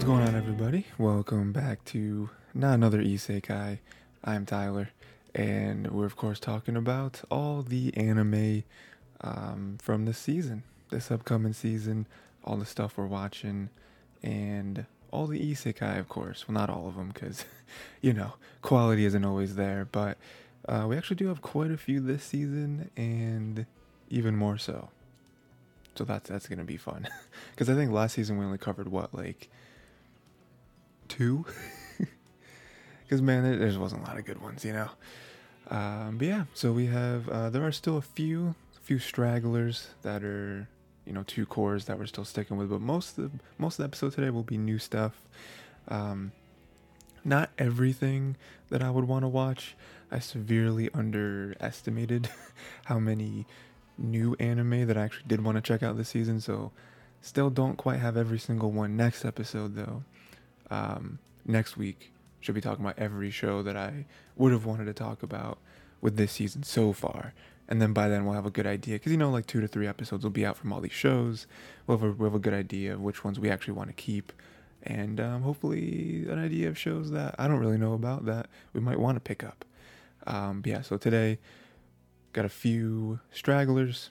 What's going on, everybody? Welcome back to not another Isekai. I'm Tyler, and we're of course talking about all the anime um, from this season, this upcoming season, all the stuff we're watching, and all the Isekai, of course. Well, not all of them, because you know quality isn't always there, but uh, we actually do have quite a few this season, and even more so. So that's that's gonna be fun, because I think last season we only covered what like two. Because man, there, there wasn't a lot of good ones, you know. Um, but yeah, so we have uh, there are still a few a few stragglers that are you know two cours that we're still sticking with, but most of the, most of the episode today will be new stuff. Um, not everything that I would want to watch. I severely underestimated how many new anime that I actually did want to check out this season. So still don't quite have every single one next episode though. Um, next week should be talking about every show that I would have wanted to talk about with this season so far. And then by then we'll have a good idea because you know like two to three episodes will be out from all these shows. We'll have a, we'll have a good idea of which ones we actually want to keep, and um, hopefully an idea of shows that I don't really know about that we might want to pick up. Um, yeah, so today got a few stragglers,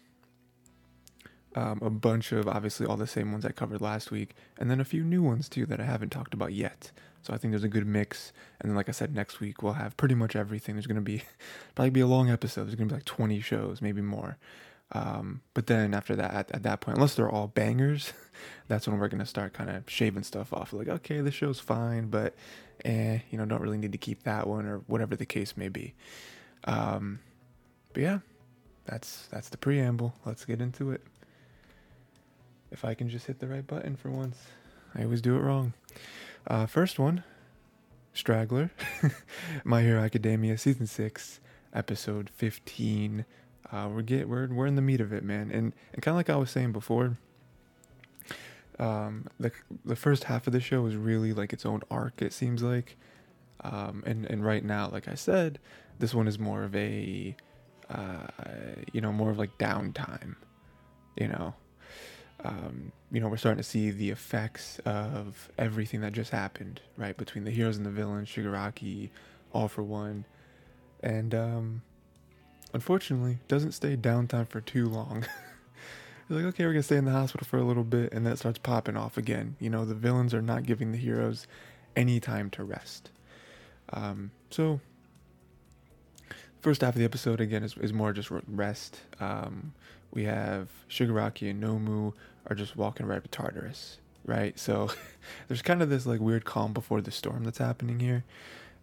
um, a bunch of obviously all the same ones I covered last week, and then a few new ones too that I haven't talked about yet. So I think there's a good mix. And then, like I said, next week we'll have pretty much everything. There's gonna be probably be a long episode. There's gonna be like 20 shows, maybe more. Um, but then after that, at, at, that point, unless they're all bangers, that's when we're gonna start kind of shaving stuff off. Like, okay, the show's fine, but eh, you know, don't really need to keep that one or whatever the case may be. Um, but yeah, that's that's the preamble. Let's get into it. If I can just hit the right button for once, I always do it wrong. Uh, first one, Straggler, My Hero Academia season six, episode fifteen. Uh, we're get we're we're in the meat of it, man, and and kind of like I was saying before. Um, the the first half of the show is really like its own arc. It seems like, um, and and right now, like I said, this one is more of a, uh, you know, more of like downtime, you know, um, you know, we're starting to see the effects of everything that just happened, right? Between the heroes and the villains, Shigaraki, All for One. And um, unfortunately, doesn't stay downtime for too long. Like, okay, we're going to stay in the hospital for a little bit, and that starts popping off again. You know, the villains are not giving the heroes any time to rest. Um, so, first half of the episode, again, is, is more just rest. Um, we have Shigaraki and Nomu are just walking right up Tartarus, right? So there's kind of this like weird calm before the storm that's happening here,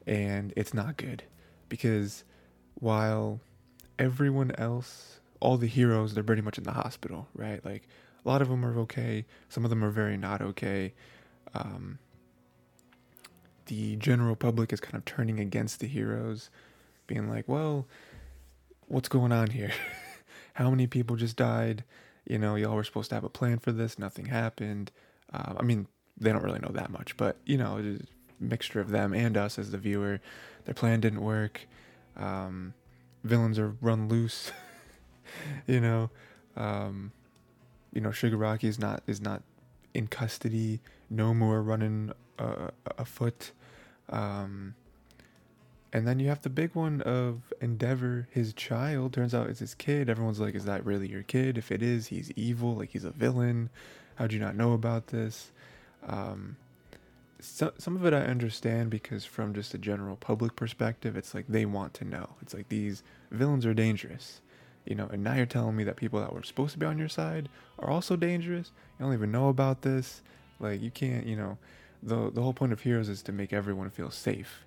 and it's not good because while everyone else, all the heroes, they're pretty much in the hospital, right? Like a lot of them are okay, some of them are very not okay. Um, the general public is kind of turning against the heroes, being like, well, what's going on here? how many people just died? You know, y'all were supposed to have a plan for this, nothing happened. Um, I mean, they don't really know that much, but you know, a mixture of them and us as the viewer. Their plan didn't work. Um, villains are run loose. you know, um, you know, Shigaraki is not is not in custody. Nomu running uh, afoot. Um, and then you have the big one of Endeavor, his child. Turns out it's his kid. Everyone's like, is that really your kid? If it is, he's evil. Like, he's a villain. How'd you not know about this? Um, so, some of it I understand because, from just a general public perspective, it's like they want to know. It's like these villains are dangerous, you know, and now you're telling me that people that were supposed to be on your side are also dangerous. You don't even know about this. Like, you can't, you know, the, the whole point of heroes is to make everyone feel safe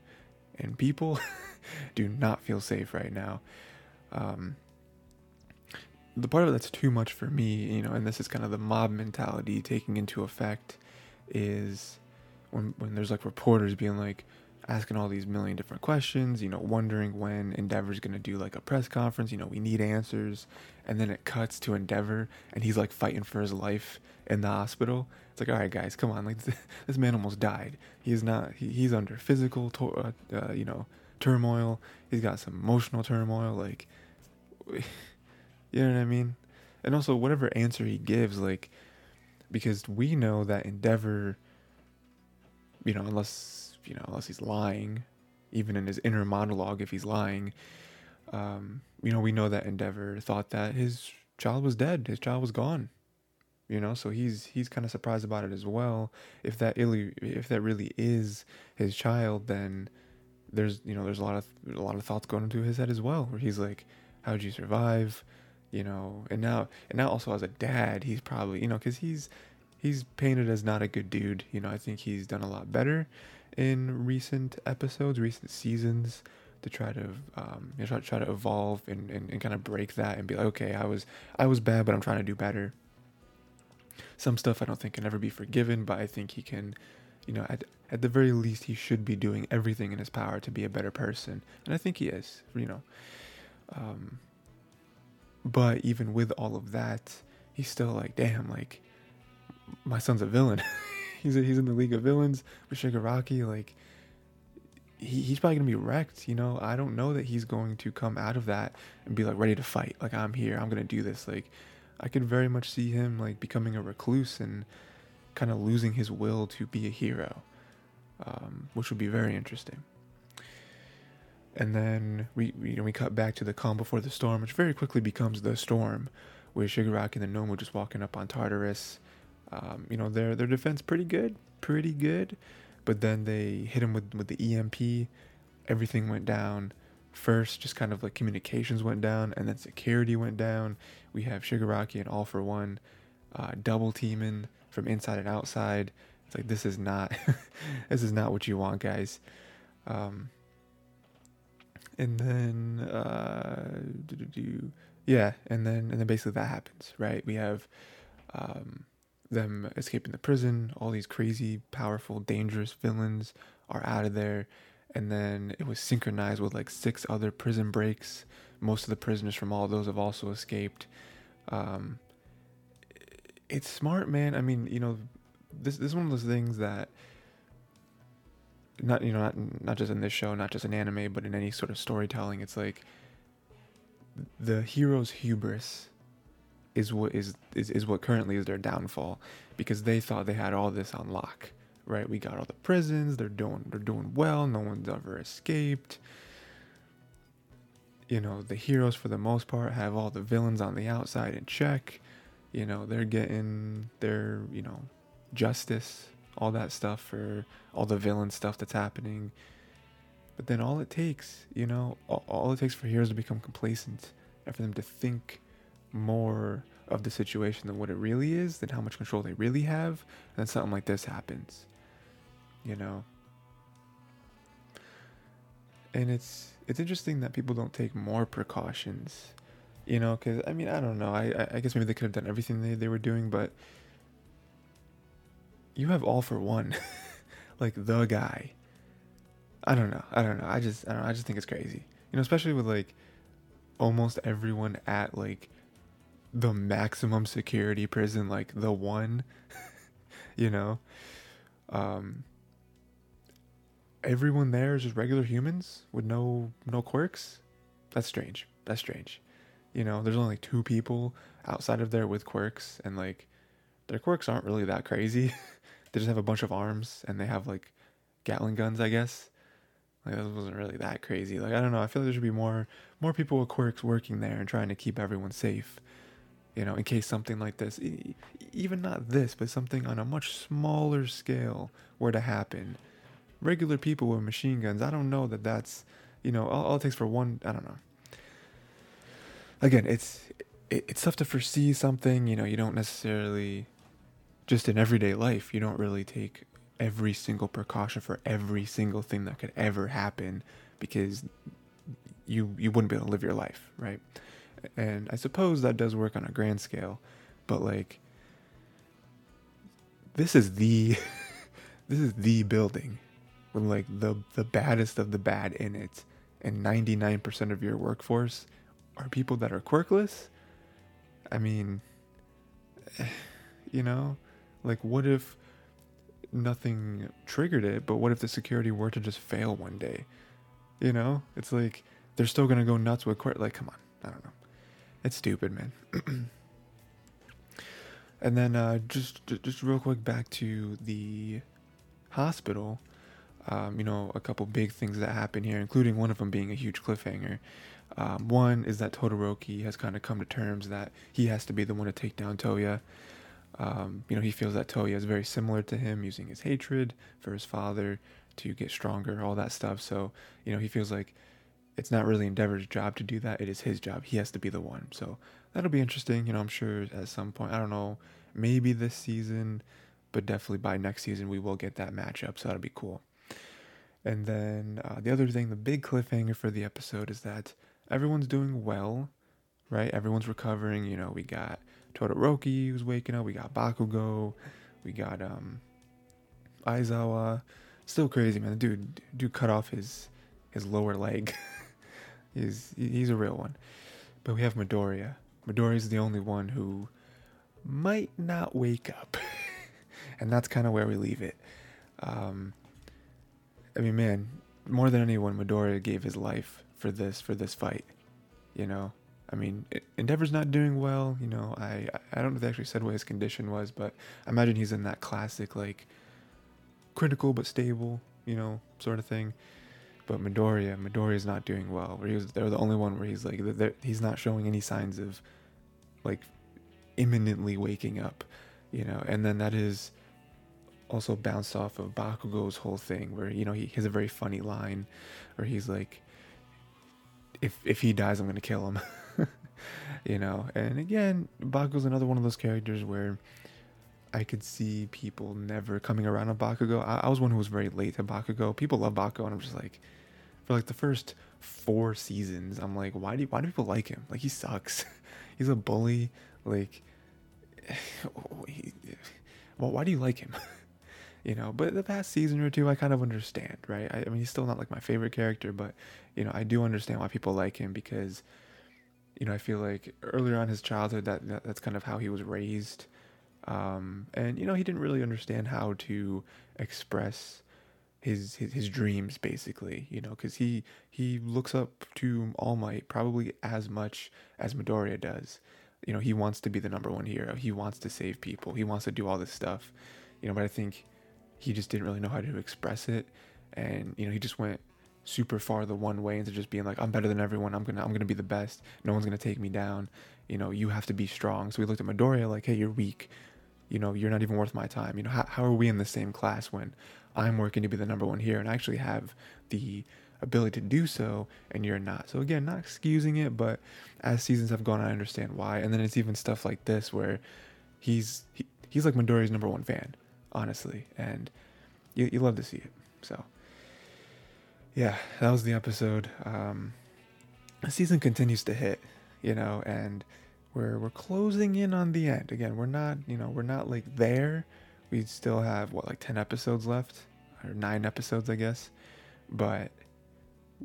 and people do not feel safe right now. Um, the part of it that's too much for me, you know, and this is kind of the mob mentality taking into effect, is when when there's like reporters being like asking all these million different questions, you know, wondering when Endeavor's gonna do like a press conference, you know, we need answers, and then it cuts to Endeavor and he's like fighting for his life in the hospital. It's like, all right, guys, come on, like this man almost died. He's not, he, he's under physical, to- uh, uh, you know, turmoil. He's got some emotional turmoil, like, you know what I mean? And also, whatever answer he gives, like, because we know that Endeavor you know, unless you know, unless he's lying, even in his inner monologue, if he's lying, um, you know, we know that Endeavor thought that his child was dead, his child was gone. You know, so he's he's kind of surprised about it as well. If that illy, if that really is his child, then there's you know there's a lot of a lot of thoughts going into his head as well, where he's like, how'd you survive? You know, and now and now also as a dad, he's probably you know because he's he's painted as not a good dude. You know, I think he's done a lot better in recent episodes, recent seasons to try to um, you know, try, try to evolve and, and, and kind of break that and be like, okay, I was I was bad, but I'm trying to do better. Some stuff I don't think can ever be forgiven, but I think he can, you know, at at the very least, he should be doing everything in his power to be a better person, and I think he is. You know, um, but even with all of that, he's still like, damn, like my son's a villain. he's he's in the league of villains with Shigaraki. Like he, he's probably gonna be wrecked. You know, I don't know that he's going to come out of that and be like ready to fight. Like I'm here. I'm gonna do this. Like I could very much see him like becoming a recluse and kind of losing his will to be a hero, um, which would be very interesting. And then we, we, you know, we cut back to the calm before the storm, which very quickly becomes the storm, with Shigaraki and the Nomu just walking up on Tartarus um, you know, their their defense pretty good, pretty good, but then they hit him with with the EMP. Everything went down. First, just kind of like communications went down, and then security went down. We have Shigaraki and All for One uh, double teaming from inside and outside. It's like this is not this is not what you want, guys. Um, and then uh, yeah, and then and then basically that happens, right? We have um, them escaping the prison. All these crazy, powerful, dangerous villains are out of there. And then it was synchronized with like six other prison breaks. Most of the prisoners from all those have also escaped. Um, it's smart, man. I mean, you know, this, this is one of those things that not you know not not just in this show, not just in anime, but in any sort of storytelling. It's like the hero's hubris is what is, is is what currently is their downfall because they thought they had all this on lock right? We got all the prisons. They're doing they're doing well. No one's ever escaped. You know the heroes for the most part have all the villains on the outside in check. You know they're getting their you know justice all that stuff for all the villain stuff that's happening. But then all it takes you know all, all it takes for heroes to become complacent and for them to think more of the situation than what it really is, than how much control they really have, then something like this happens. You know? And it's it's interesting that people don't take more precautions. You know, because I mean, I don't know. I I guess maybe they could have done everything they, they were doing, but you have all for one, like the guy. I don't know. I don't know. I just I don't know. I just think it's crazy. You know, especially with like almost everyone at like the maximum security prison, like the one, you know. Um, everyone there is just regular humans with no no quirks. That's strange. That's strange. You know, there's only like two people outside of there with quirks, and like their quirks aren't really that crazy. they just have a bunch of arms and they have like Gatling guns, I guess. Like that wasn't really that crazy. Like I don't know. I feel like there should be more more people with quirks working there and trying to keep everyone safe you know, in case something like this, even not this, but something on a much smaller scale were to happen. Regular people with machine guns, I don't know that that's, you know, all, all it takes for one, I don't know. Again, it's it, it's tough to foresee something, you know, you don't necessarily, just in everyday life, you don't really take every single precaution for every single thing that could ever happen because you you wouldn't be able to live your life, right? And I suppose that does work on a grand scale, but like this is the this is the building with like the the baddest of the bad in it, and 99% of your workforce are people that are quirkless. I mean, you know, like what if nothing triggered it, but what if the security were to just fail one day? You know, it's like they're still gonna go nuts with quirk. Like, come on, I don't know. It's stupid, man. and then uh, just just real quick back to the hospital, um, you know, a couple big things that happen here, including one of them being a huge cliffhanger. Um, one is that Todoroki has kind of come to terms that he has to be the one to take down Toya. Um, you know, he feels that Toya is very similar to him, using his hatred for his father to get stronger, all that stuff. So, you know, he feels like it's not really Endeavor's job to do that. It is his job. He has to be the one. So that'll be interesting. You know, I'm sure at some point, I don't know, maybe this season, but definitely by next season, we will get that matchup. So that'll be cool. And then uh, the other thing, the big cliffhanger for the episode is that everyone's doing well, right? Everyone's recovering. You know, we got Todoroki who's waking up. We got Bakugo. We got um, Aizawa. Still crazy, man. Dude, dude cut off his his lower leg. he's he's a real one. But we have Midoriya. Midoriya's the only one who might not wake up, and that's kind of where we leave it. Um, I mean, man, more than anyone, Midoriya gave his life for this for this fight. You know, I mean, Endeavor's not doing well. You know, I I don't know if they actually said what his condition was, but I imagine he's in that classic like critical but stable, you know, sort of thing. But Midoriya, Midoriya's not doing well. Where he was, they're the only one where he's like, he's not showing any signs of like imminently waking up, you know. And then that is also bounced off of Bakugo's whole thing, where you know he has a very funny line, where he's like, "If if he dies, I'm gonna kill him," you know. And again, Bakugo's another one of those characters where I could see people never coming around on Bakugo. I, I was one who was very late to Bakugo. People love Bakugo, and I'm just like, for like the first four seasons, I'm like, why do why do people like him? Like he sucks. He's a bully. Like, well, why do you like him? you know but the past season or two i kind of understand right I, I, mean he's still not like my favorite character but you know i do understand why people like him because you know i feel like earlier on his childhood that, that that's kind of how he was raised um, and you know he didn't really understand how to express his his, his dreams basically you know because he he looks up to all might probably as much as midoriya does. You know he wants to be the number one hero. He wants to save people. He wants to do all this stuff. You know but i think he just didn't really know how to express it. And you know he just went super far the one way into just being like i'm better than everyone. I'm gonna i'm gonna be the best. No one's gonna take me down. You know you have to be strong. So we looked at midoriya like hey you're weak. You know you're not even worth my time. You know how, how are we in the same class when i'm working to be the number one here and i actually have the ability to do so and you're not so again not excusing it but as seasons have gone i understand why and then it's even stuff like this where he's he, he's like midoriya's number one fan honestly, and you you love to see it. So yeah, that was the episode. Um, the season continues to hit, you know, and we're we're closing in on the end. Again, we're not you know we're not like there. We still have what like ten episodes left, or nine episodes, I guess, but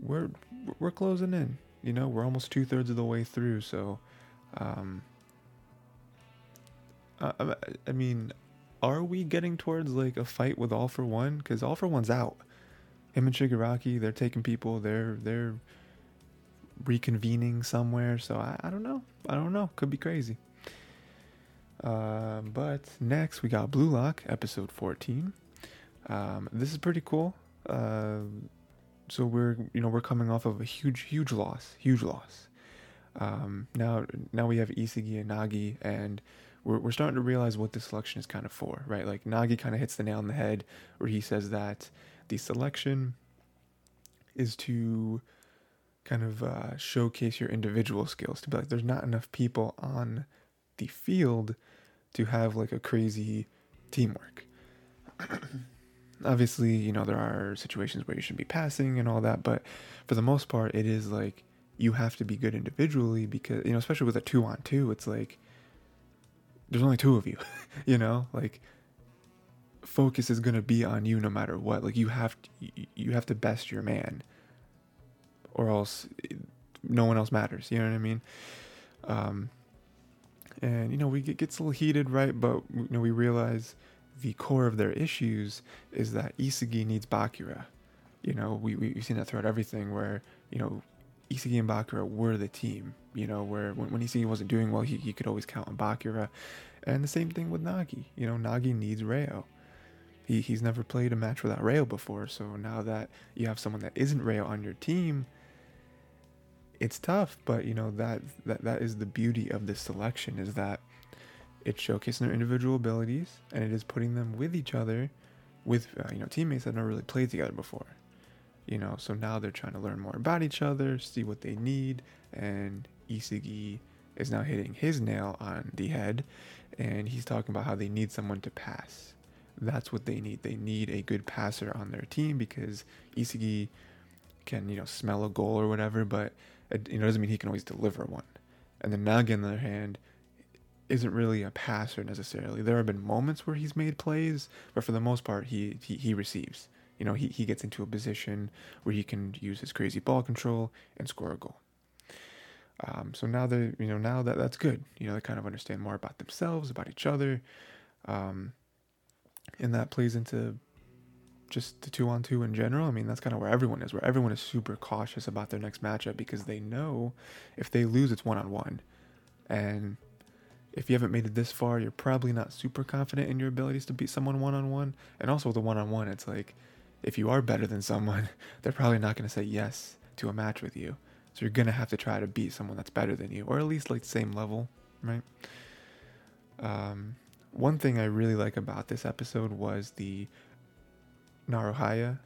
we're we're closing in. You know, we're almost two thirds of the way through. So, um, I, I mean, are we getting towards like a fight with All for One? Because All for One's out. Him and Shigaraki, they're taking people. They're they're reconvening somewhere. So I, I don't know. I don't know. Could be crazy. Uh, but next we got Blue Lock, episode 14. Um, this is pretty cool. Uh, so we're you know we're coming off of a huge huge loss, huge loss. Um, now now we have Isagi and Nagi and we're, we're starting to realize what this selection is kind of for, right? Like Nagi kind of hits the nail on the head where he says that the selection is to kind of uh, showcase your individual skills, to be like, there's not enough people on the field to have like a crazy teamwork. Obviously, you know, there are situations where you should be passing and all that, but for the most part, it is like you have to be good individually because, you know, especially with a two on two, it's like there's only two of you, you know, like focus is going to be on you no matter what. Like you have to, you have to best your man or else no one else matters. You know what I mean? Um, and you know, we get gets a little heated, right? But you know, we realize the core of their issues is that Isagi needs Bachira. You know, we, we, we've seen that throughout everything where, you know, Isagi and Bachira were the team, you know, where when, when Isagi wasn't doing well, he, he could always count on Bachira. And the same thing with Nagi. You know, Nagi needs Reo. He, he's never played a match without Reo before, so now that you have someone that isn't Reo on your team, it's tough. But you know that that that is the beauty of this selection is that it's showcasing their individual abilities and it is putting them with each other, with uh, you know teammates that never really played together before. You know, so now they're trying to learn more about each other, see what they need, and Isagi is now hitting his nail on the head, and he's talking about how they need someone to pass that's what they need. They need a good passer on their team because Isagi can, you know, smell a goal or whatever, but it you know, doesn't mean he can always deliver one. And then Nagi, on the other hand, isn't really a passer necessarily. There have been moments where he's made plays, but for the most part, he he, he receives. You know, he, he gets into a position where he can use his crazy ball control and score a goal. Um, so now they, you know, now that that's good. You know, they kind of understand more about themselves, about each other. Um, and that plays into just the two on two in general. I mean, that's kind of where everyone is, where everyone is super cautious about their next matchup because they know if they lose, it's one on one. And if you haven't made it this far, you're probably not super confident in your abilities to beat someone one on one. And also, the one on one, it's like if you are better than someone, they're probably not going to say yes to a match with you. So you're going to have to try to beat someone that's better than you, or at least like same level, right? Um, one thing I really like about this episode was the Naruhaya.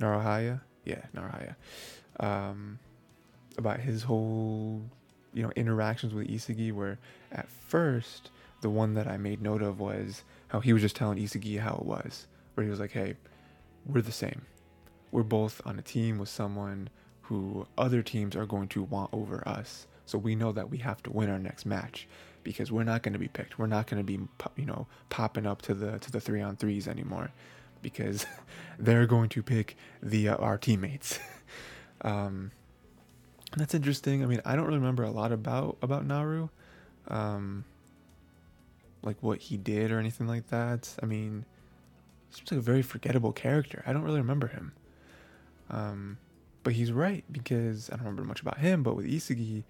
Naruhaya? Yeah, Naruhaya. Um, about his whole, you know, interactions with Isagi, where at first, the one that I made note of was how he was just telling Isagi how it was, where he was like, hey, we're the same. We're both on a team with someone who other teams are going to want over us. So we know that we have to win our next match because we're not going to be picked. We're not going to be you know popping up to the to the three on threes anymore because they're going to pick the uh, our teammates. um, that's interesting. I mean, I don't really remember a lot about about Naru, um, like what he did or anything like that. I mean, seems like a very forgettable character. I don't really remember him. Um, but he's right because I don't remember much about him. But with Isagi,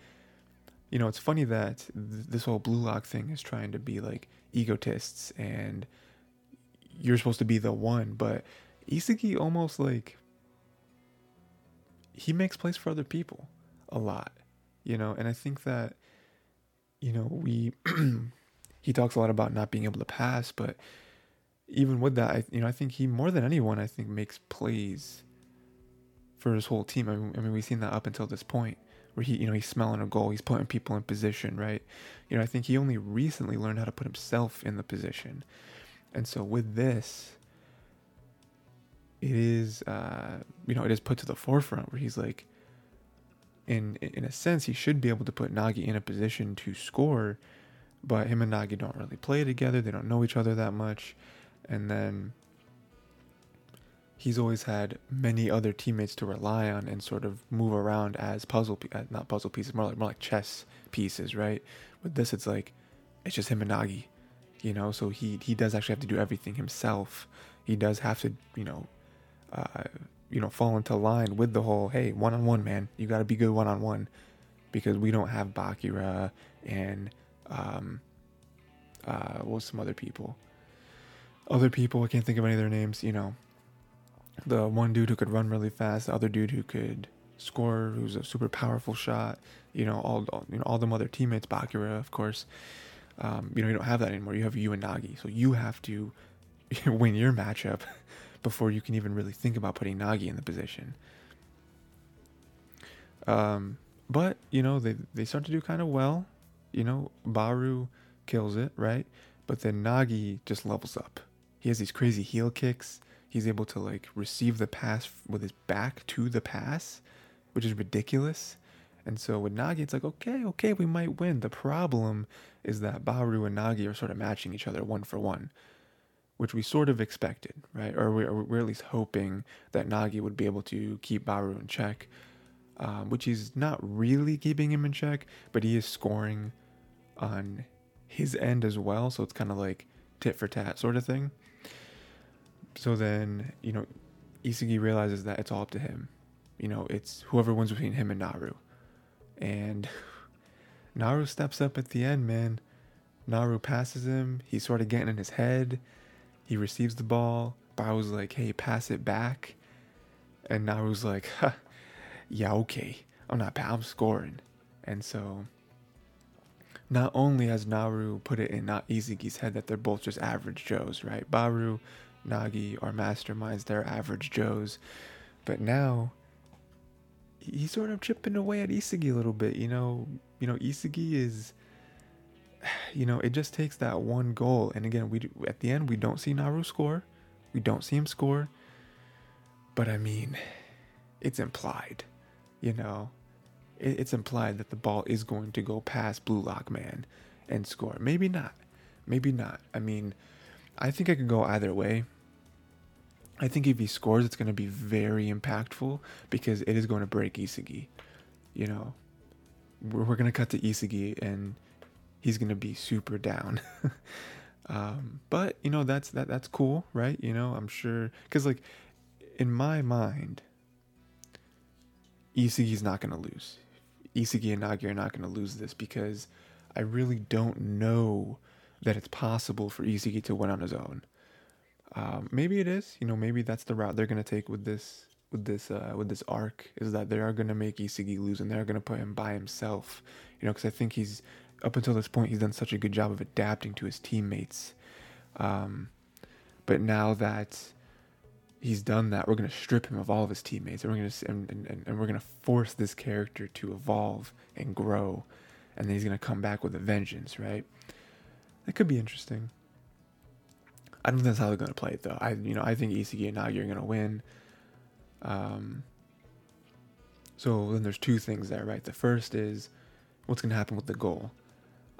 you know, it's funny that th- this whole blue lock thing is trying to be like egotists and you're supposed to be the one, but Isagi almost like he makes place for other people a lot, you know, and I think that you know, we he talks a lot about not being able to pass, but even with that, I you know, I think he more than anyone I think makes plays for his whole team. I mean, I mean we've seen that up until this point where he, you know, he's smelling a goal, he's putting people in position, right? You know, I think he only recently learned how to put himself in the position. And so with this, it is, uh, you know, it is put to the forefront where he's like, in in a sense, he should be able to put Nagi in a position to score, but him and Nagi don't really play together. They don't know each other that much, and then he's always had many other teammates to rely on and sort of move around as puzzle, uh, not puzzle pieces, more like more like chess pieces, right? With this, it's like it's just him and Nagi, you know. So he he does actually have to do everything himself. He does have to, you know, uh, you know, fall into line with the whole hey one on one man, you got to be good one on one, because we don't have Bachira and um, uh, what's some other people. Other people, I can't think of any of their names, you know the one dude who could run really fast, the other dude who could score, who's a super powerful shot. You know, all, all you know, all them other teammates, Bachira, of course. Um, you know, you don't have that anymore. You have you and Nagi, so you have to win your matchup before you can even really think about putting Nagi in the position. Um, but you know, they they start to do kind of well. You know, Baru kills it, right? But then Nagi just levels up. He has these crazy heel kicks he's able to like receive the pass with his back to the pass, which is ridiculous. And so with Nagi, it's like, okay, okay, we might win. The problem is that Baru and Nagi are sort of matching each other one for one, which we sort of expected, right? Or we're, we're at least hoping that Nagi would be able to keep Baru in check, um, which he's not really keeping him in check, but he is scoring on his end as well. So it's kind of like tit for tat sort of thing. So then, you know, Isagi realizes that it's all up to him. You know, it's whoever wins between him and Naru. And Naru steps up at the end, man. Naru passes him. He's sort of getting in his head. He receives the ball. Baru's like, hey, pass it back. And Naru's like, huh, yeah, okay. I'm not, I'm scoring. And so, not only has Naru put it in not Isagi's head that they're both just average Joes, right? Baru, Nagi are masterminds, they're average Joes. But now, he's sort of chipping away at Isagi a little bit. You know, you know, Isagi is, you know, it just takes that one goal. And again, we at the end we don't see Naru score, we don't see him score. But I mean, it's implied, you know, it, it's implied that the ball is going to go past Blue Lock Man and score. Maybe not, maybe not. I mean, I think I could go either way. I think if he scores, it's going to be very impactful because it is going to break Isagi. You know, we're, we're going to cut to Isagi and he's to be super down. um, but you know, that's that that's cool, right? You know, I'm sure because like in my mind, Isagi's not to lose. Isagi and Nagi are not to lose this because I really don't know that it's possible for Isagi to win on his own. Um, maybe it is. You know, maybe that's the route they're gonna take with this with this uh, with this arc is that they are gonna make Isagi lose and they're gonna put him by himself. You know, because I think he's up until this point he's done such a good job of adapting to his teammates. Um, but now that he's done that, we're gonna strip him of all of his teammates, and we're gonna and, and, and we're gonna force this character to evolve and grow, and then he's gonna come back with a vengeance, right? That could be interesting. I don't think that's how they're gonna play it though. I you know I think Isagi and Nagi are gonna win. Um. So then there's two things there, right? The first is what's gonna happen with the goal.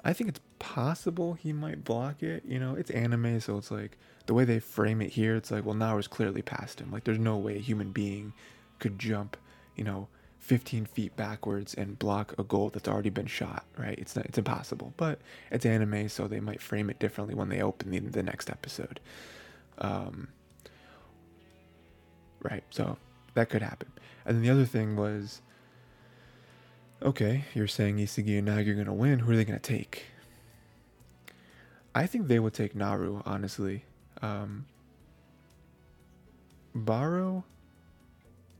I think it's possible he might block it. You know, it's anime, so it's like the way they frame it here. It's like, well, Naru's clearly past him. Like, there's no way a human being could jump, you know, 15 feet backwards and block a goal that's already been shot, right? It's not, it's impossible. But it's anime, so they might frame it differently when they open the, the next episode. Um, right, so that could happen. And then the other thing was, okay, you're saying Isagi and Nagi are gonna win. Who are they gonna take? I think they would take Naru, honestly. Um, Baru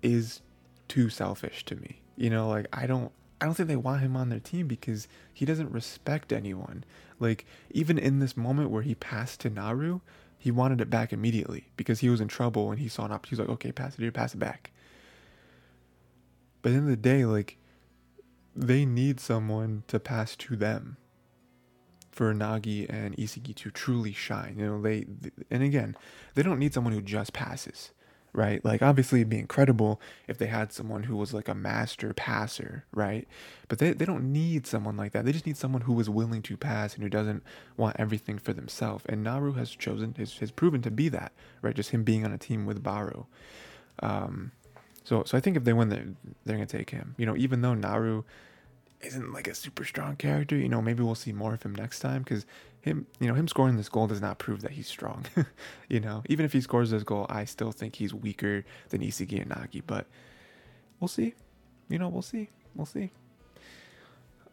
is too selfish to me. You know, like I don't I don't think they want him on their team because he doesn't respect anyone. Like even in this moment where he passed to Naru, he wanted it back immediately because he was in trouble and he saw an opportunity. He was like, "Okay, pass it here, pass it back." But in the, end of the day, like they need someone to pass to them for Nagi and Isagi to truly shine. You know, they and again, they don't need someone who just passes right? Like obviously it'd be incredible if they had someone who was like a master passer, right? But they, they don't need someone like that. They just need someone who is willing to pass and who doesn't want everything for themselves. And Naru has chosen has, has proven to be that, right? Just him being on a team with Baru. Um so so I think if they win they're, they're gonna take him. You know, even though Naru isn't like a super strong character, you know, maybe we'll see more of him next time because him, you know, him scoring this goal does not prove that he's strong. you know, even if he scores this goal, I still think he's weaker than Isagi and Nagi, but we'll see. You know, we'll see. We'll see.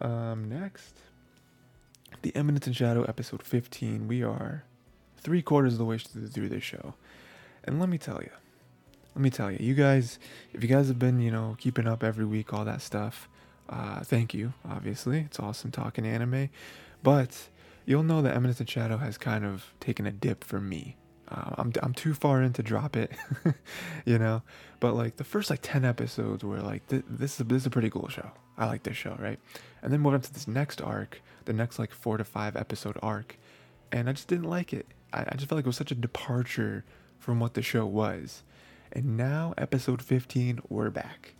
Um, next, the Eminence in Shadow, episode 15. We are three quarters of the way through this show. And let me tell you, let me tell you, you guys, if you guys have been, you know, keeping up every week, all that stuff, uh, thank you, obviously. It's awesome talking anime. But you'll know that Eminence in Shadow has kind of taken a dip for me. Uh, I'm, I'm too far in to drop it, you know? But like the first like 10 episodes were like, th- this, is, this is a pretty cool show. I like this show, right? And then moved on to this next arc, the next like four to five episode arc. And I just didn't like it. I, I just felt like it was such a departure from what the show was. And now, episode 15, we're back.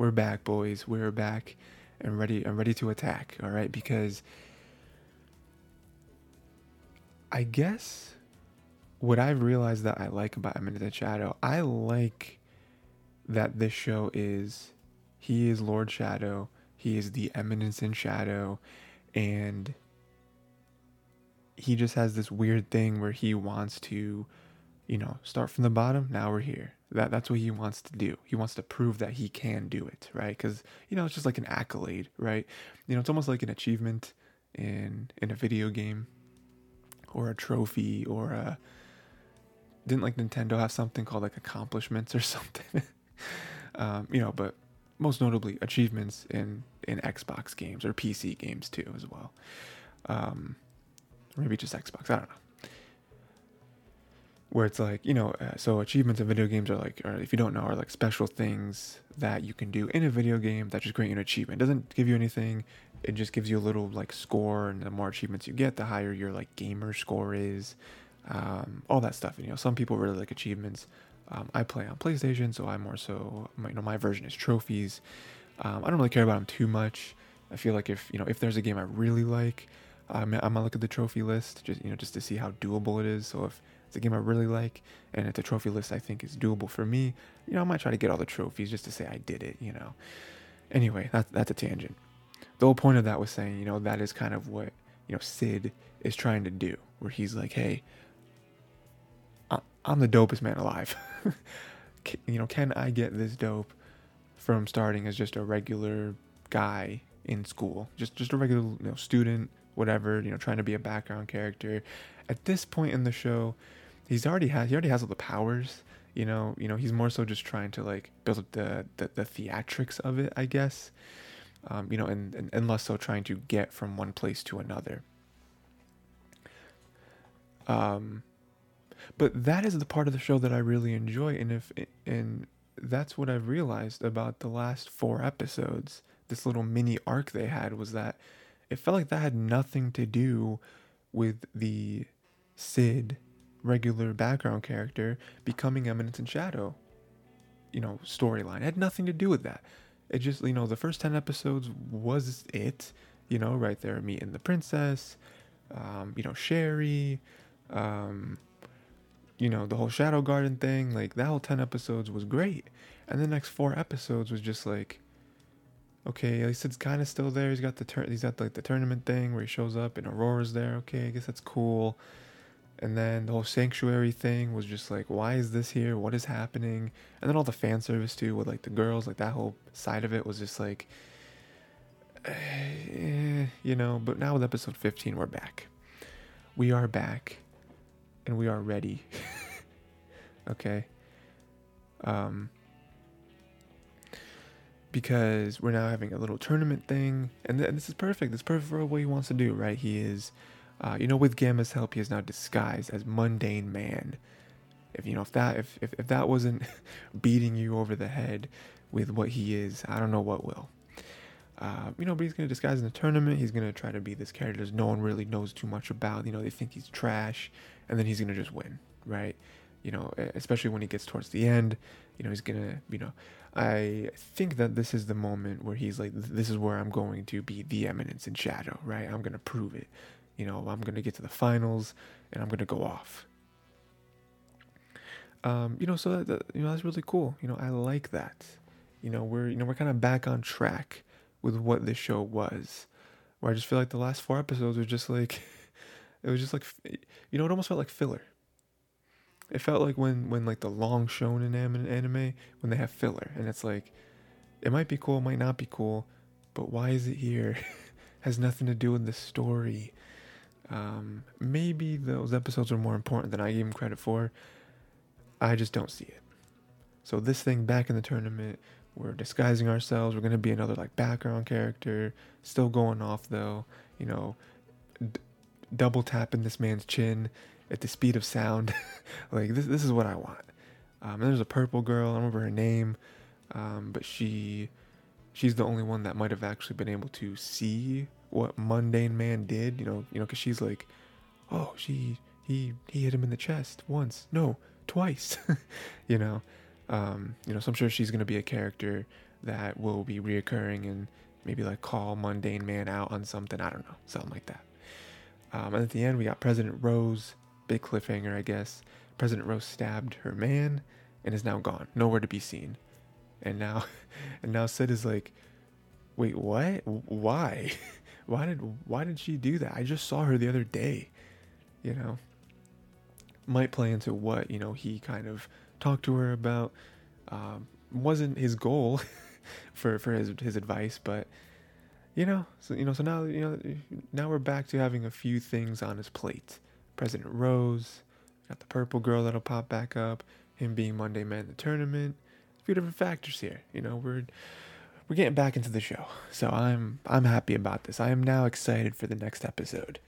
We're back, boys. We're back and ready I'm ready to attack, all right? Because I guess what I've realized that I like about Eminence in Shadow, I like that this show is he is Lord Shadow, he is the Eminence in Shadow, and he just has this weird thing where he wants to, you know, start from the bottom. Now we're here. That that's what he wants to do. He wants to prove that he can do it, right? Because you know it's just like an accolade, right? You know, it's almost like an achievement in in a video game or a trophy or a didn't like Nintendo have something called like accomplishments or something? um, you know, but most notably achievements in in Xbox games or PC games too as well. Um, maybe just Xbox. I don't know. Where it's like you know, uh, so achievements in video games are like, or if you don't know, are like special things that you can do in a video game that just grant you an achievement. It doesn't give you anything. It just gives you a little like score, and the more achievements you get, the higher your like gamer score is. Um, all that stuff. And, you know, some people really like achievements. Um, I play on PlayStation, so I'm more so, you know, my version is trophies. Um, I don't really care about them too much. I feel like if you know if there's a game I really like, I'm, I'm gonna look at the trophy list just you know just to see how doable it is. So if it's a game I really like and it's a trophy list I think is doable for me, you know I might try to get all the trophies just to say I did it. You know. Anyway, that's that's a tangent. The whole point of that was saying you know that is kind of what you know Cid is trying to do, where he's like, hey, I'm the dopest man alive. you know, can I get this dope from starting as just a regular guy in school, just just a regular you know, student, whatever, you know, trying to be a background character. At this point in the show, he's already has he already has all the powers. You know, you know, he's more so just trying to like build up the the, the theatrics of it, I guess. Um, you know, and, and and less so trying to get from one place to another. Um, but that is the part of the show that I really enjoy, and if and that's what I've realized about the last four episodes. This little mini arc they had was that it felt like that had nothing to do with the Cid regular background character becoming Eminence in Shadow, you know, storyline. It had nothing to do with that. It just, you know, the first 10 episodes was it, you know, right there, meeting the princess, um, you know, Sherry, um, you know, the whole Shadow Garden thing, like that whole 10 episodes was great. And the next four episodes was just like, okay, at least it's kind of still there. He's got the turn, he's got like the tournament thing where he shows up and Aurora's there. Okay, I guess that's cool. And then the whole sanctuary thing was just like, why is this here? What is happening? And then all the fan service too with like the girls, like that whole side of it was just like, eh, you know. But now with episode 15, we're back. We are back and we are ready. okay. Um, because we're now having a little tournament thing, and, th- and this is perfect. This is perfect for what he wants to do, right? He is, uh, you know, with Gamma's help, he is now disguised as mundane man. If you know, if that, if if, if that wasn't beating you over the head with what he is, I don't know what will. Uh, you know, but he's gonna disguise in the tournament. He's gonna try to be this character that no one really knows too much about. You know, they think he's trash and then he's gonna just win, right? You know, especially when he gets towards the end, you know, he's gonna, you know, I think that this is the moment where he's like, this is where I'm going to be the eminence in shadow, right? I'm gonna prove it. You know, I'm gonna get to the finals and I'm gonna go off. Um, you know, so that, that you know that's really cool. You know, I like that. You know, we're you know we're kind of back on track with what this show was. Where I just feel like the last four episodes were just like It was just like, you know, it almost felt like filler. It felt like when when like the long shonen anime when they have filler and it's like, it might be cool, it might not be cool, but why is it here? Has nothing to do with the story. Um, maybe those episodes are more important than I gave them credit for. I just don't see it. So this thing back in the tournament, we're disguising ourselves. We're gonna be another like background character, still going off though. You know, d- double tapping this man's chin at the speed of sound. like this, this is what I want. Um, there's a purple girl. I don't remember her name, um, but she, she's the only one that might have actually been able to see what mundane man did. You know, you know, because she's like, oh, she, he, he hit him in the chest once, no, twice. you know, um, you know, so I'm sure she's gonna be a character that will be reoccurring and maybe like call mundane man out on something. I don't know, something like that. Um, and at the end, we got President Rose, big cliffhanger, I guess. President Rose stabbed her man and is now gone, nowhere to be seen. And now, and now Cid is like, wait, what? Why? why did why did she do that? I just saw her the other day. You know, might play into what you know he kind of talked to her about. Um, wasn't his goal for for his his advice, but you know, so you know, so now you know, now we're back to having a few things on his plate. President Rose, got the purple girl that'll pop back up, him being Monday Man the tournament. A few different factors here. You know, we're we're getting back into the show. So I'm I'm happy about this. I am now excited for the next episode.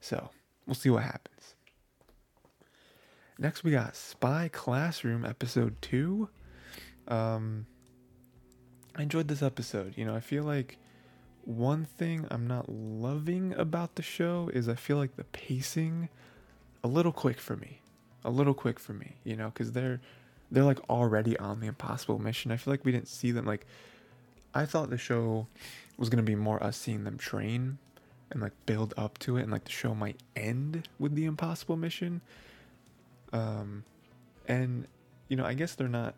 So we'll see what happens. Next we got Spy Classroom episode two. Um I enjoyed this episode. You know, I feel like one thing I'm not loving about the show is I feel like the pacing a little quick for me. A little quick for me, you know, cuz they're they're like already on the impossible mission. I feel like we didn't see them like I thought the show was gonna be more us seeing them train and like build up to it, and like the show might end with the impossible mission. Um, and you know, I guess they're not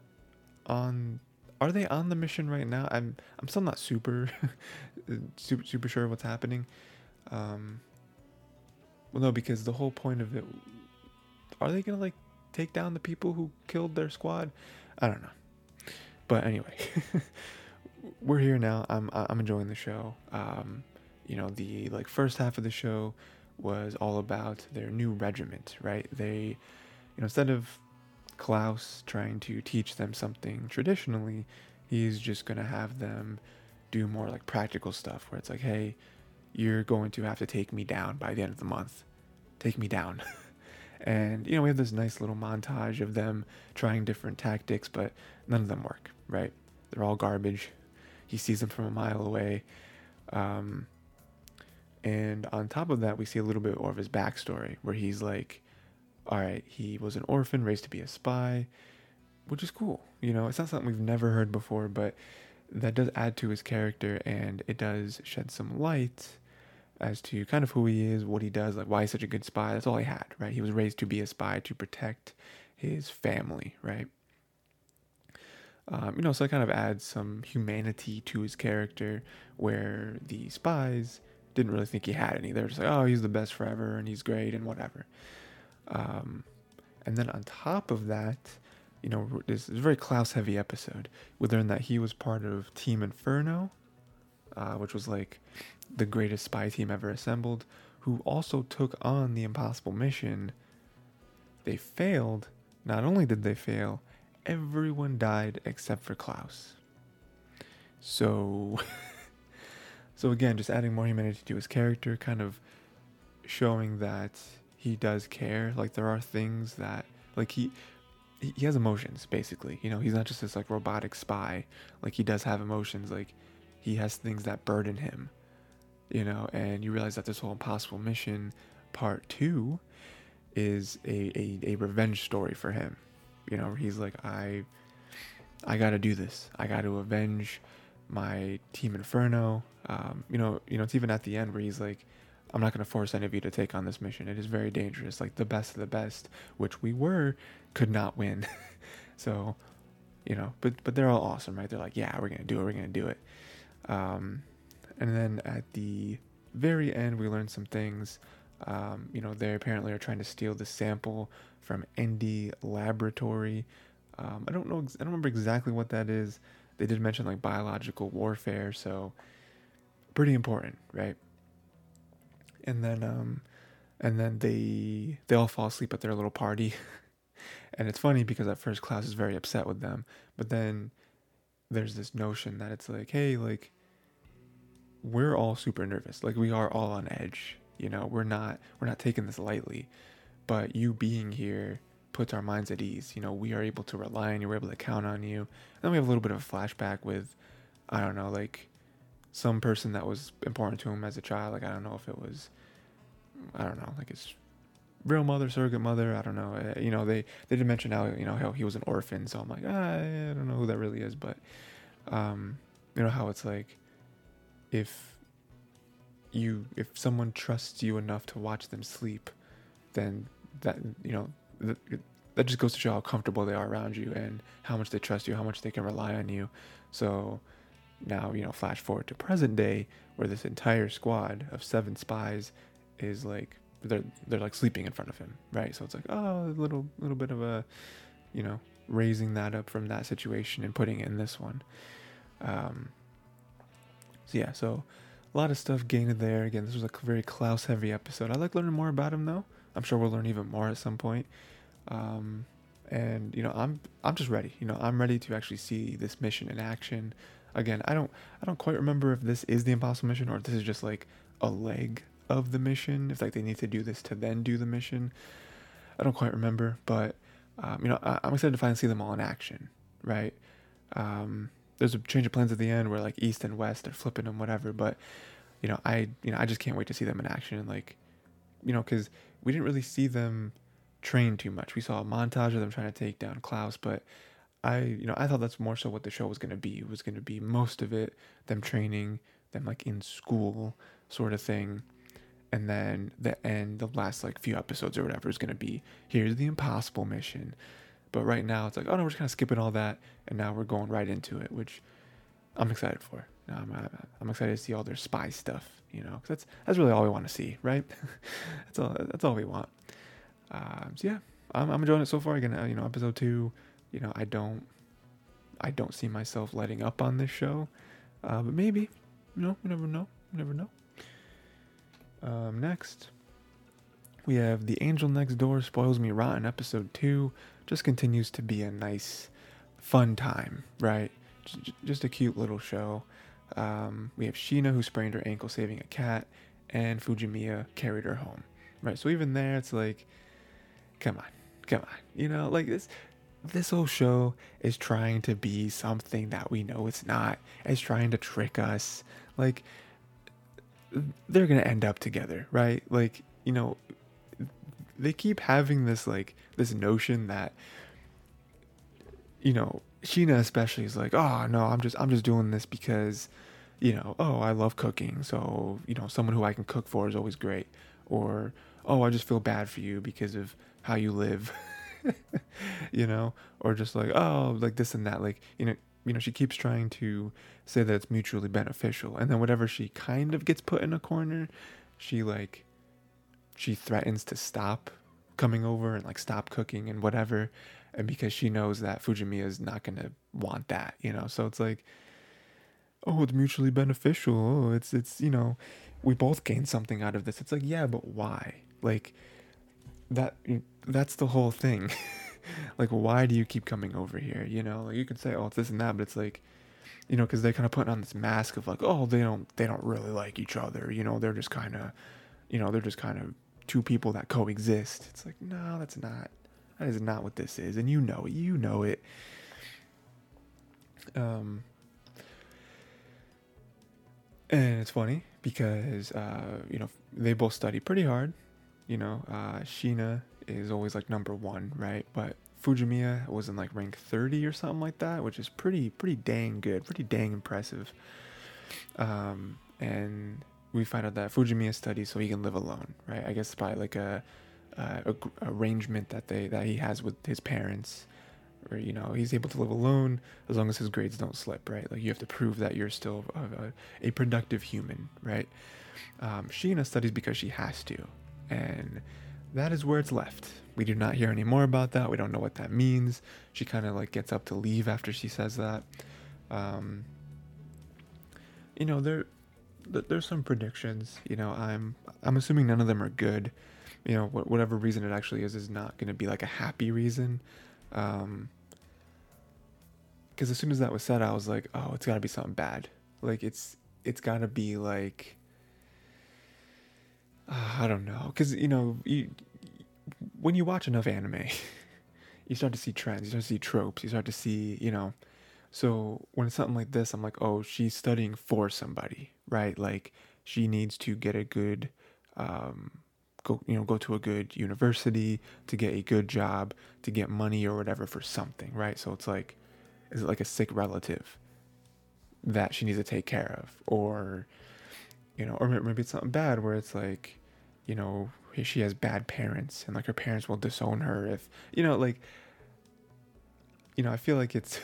on. Are they on the mission right now? I'm I'm still not super super super sure what's happening. Um, well, no, because the whole point of it. Are they gonna like take down the people who killed their squad? I don't know. But anyway. we're here now. I'm I'm enjoying the show. Um, you know, the like first half of the show was all about their new regiment, right? They, you know, instead of Klaus trying to teach them something traditionally, he's just gonna have them do more like practical stuff where it's like, hey, you're going to have to take me down by the end of the month. Take me down. and you know, we have this nice little montage of them trying different tactics, but none of them work, right? They're all garbage. He sees them from a mile away. Um, and on top of that, we see a little bit more of his backstory, where he's like, all right, he was an orphan, raised to be a spy, which is cool. You know, it's not something we've never heard before, but that does add to his character and it does shed some light as to kind of who he is, what he does, like why he's such a good spy. That's all he had, right? He was raised to be a spy to protect his family, right? Um, you know, so it kind of adds some humanity to his character where the spies didn't really think he had any. They're just like, oh, he's the best forever and he's great and whatever. Um, and then on top of that, you know, this is a very Klaus heavy episode. We learned that he was part of Team Inferno, uh, which was like the greatest spy team ever assembled, who also took on the impossible mission. They failed. Not only did they fail, everyone died except for Klaus. So, so again, just adding more humanity to his character, kind of showing that he does care. Like there are things that, like he, he has emotions basically. You know, he's not just this like robotic spy. Like he does have emotions. Like he has things that burden him. You know, and you realize that this whole impossible mission, part two, is a, a, a revenge story for him you know, he's like, I, I got to do this. I got to avenge my team Inferno. Um, you know, you know, it's even at the end where he's like, I'm not going to force any of you to take on this mission. It is very dangerous. Like the best of the best, which we were, could not win. so, you know, but but they're all awesome, right? They're like, yeah, we're gonna do it. We're gonna do it. Um, and then at the very end, we learn some things. Um, you know, they apparently are trying to steal the sample from Endy Laboratory. Um, I don't know. I don't remember exactly what that is. They did mention like biological warfare, so pretty important, right? And then, um, and then they they all fall asleep at their little party, and it's funny because at first Klaus is very upset with them, but then there's this notion that it's like, hey, like we're all super nervous, like we are all on edge, you know, we're not we're not taking this lightly but you being here puts our minds at ease. You know, we are able to rely on you, we're able to count on you. And then we have a little bit of a flashback with, I don't know, like some person that was important to him as a child. Like, I don't know if it was, I don't know, like his real mother, surrogate mother. I don't know. Uh, you know, they, they did mention how, you know, how he was an orphan. So I'm like, ah, I don't know who that really is. But, um, you know, how it's like, if you, if someone trusts you enough to watch them sleep, then that you know that, that just goes to show how comfortable they are around you and how much they trust you, how much they can rely on you. So now you know, flash forward to present day, where this entire squad of seven spies is like they're they're like sleeping in front of him, right? So it's like oh, a little little bit of a you know raising that up from that situation and putting it in this one. Um, so yeah, so a lot of stuff gained there. Again, this was a very Klaus heavy episode. I like learning more about him though. I'm sure we'll learn even more at some point. Um, and you know, I'm I'm just ready. You know, I'm ready to actually see this mission in action. Again, I don't I don't quite remember if this is the impossible mission or if this is just like a leg of the mission. If like they need to do this to then do the mission. I don't quite remember, but um, you know, I, am excited to finally see them all in action, right? Um, there's a change of plans at the end where like east and west are flipping them, whatever. But you know, I you know I just can't wait to see them in action and like, you know, because we didn't really see them train too much. We saw a montage of them trying to take down Klaus, but I you know I thought that's more so what the show was going to be. It was going to be most of it them training, them like in school sort of thing and then the end the last like few episodes or whatever is going to be here's the impossible mission but right now it's like oh no we're just kind of skipping all that and now we're going right into it which i'm excited for i'm, I'm excited to see all their spy stuff you know because that's that's really all we want to see right that's all that's all we want um, so yeah I'm, I'm enjoying it so far again uh, you know episode two you know i don't i don't see myself letting up on this show uh, but maybe you know you never know you never know um, next, we have The Angel Next Door Spoils Me Rotten, episode 2. Just continues to be a nice, fun time, right? Just a cute little show. Um, we have Shiina who sprained her ankle saving a cat, and Fujimiya carried her home, right? So even there, it's like, come on, come on, you know, like this. This whole show is trying to be something that we know it's not. It's trying to trick us. Like, they're gonna end up together, right? Like, you know, they keep having this like this notion that you know, Shiina especially is like, oh no, I'm just I'm just doing this because, you know, oh I love cooking, so you know, someone who I can cook for is always great. Or, oh I just feel bad for you because of how you live. you know? Or just like, oh, like this and that. Like, you know, you know, she keeps trying to say that it's mutually beneficial. And then whatever she kind of gets put in a corner, she like she threatens to stop coming over and like stop cooking and whatever. And because she knows that Fujimiya is not gonna want that, you know. So it's like, oh, it's mutually beneficial. Oh, it's it's you know, we both gain something out of this. It's like, yeah, but why? Like that that's the whole thing. like why do you keep coming over here you know like you can say oh it's this and that but it's like you know because they're kind of putting on this mask of like oh they don't they don't really like each other you know they're just kind of you know they're just kind of two people that coexist it's like no that's not that is not what this is and you know it you know it um and it's funny because uh you know they both study pretty hard you know uh Shiina is always like number one, right? But Fujimiya was in like rank 30 or something like that, which is pretty pretty dang good, pretty dang impressive. Um, and we find out that Fujimiya studies so he can live alone, right? I guess by like a, a arrangement that they that he has with his parents, or you know he's able to live alone as long as his grades don't slip, right? Like you have to prove that you're still a, a, a productive human, right? Um, Shiina studies because she has to, and that is where it's left. We do not hear any more about that. We don't know what that means. She kind of like gets up to leave after she says that. Um, you know, there there's some predictions. You know, I'm I'm assuming none of them are good. You know, wh- whatever reason it actually is is not going to be like a happy reason. Um, because as soon as that was said, I was like, oh, it's got to be something bad. Like it's it's got to be like uh, I don't know, because you know, you, when you watch enough anime, you start to see trends, you start to see tropes, you start to see, you know. So when it's something like this, I'm like, oh, she's studying for somebody, right? Like she needs to get a good, um, go, you know, go to a good university to get a good job, to get money or whatever for something, right? So it's like, is it like a sick relative that she needs to take care of, or you know, or maybe it's something bad where it's like, you know, she has bad parents and like her parents will disown her if, you know, like, you know, I feel like it's,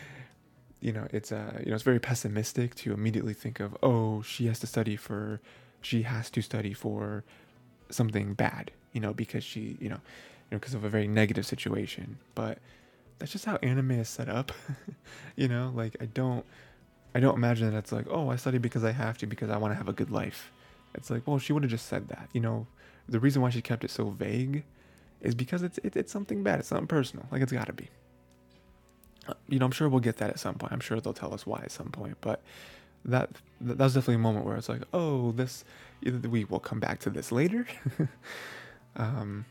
you know, it's, uh, you know, it's very pessimistic to immediately think of, oh, she has to study for, she has to study for something bad, you know, because she, you know, you know, because of a very negative situation. But that's just how anime is set up, you know, like I don't, I don't imagine that it's like, oh, I study because I have to because I want to have a good life. It's like, well, she would have just said that. You know, the reason why she kept it so vague is because it's it, it's something bad. It's something personal. Like it's got to be. Uh, you know, I'm sure we'll get that at some point. I'm sure they'll tell us why at some point. But that that was definitely a moment where it's like, oh, this. We will come back to this later. um,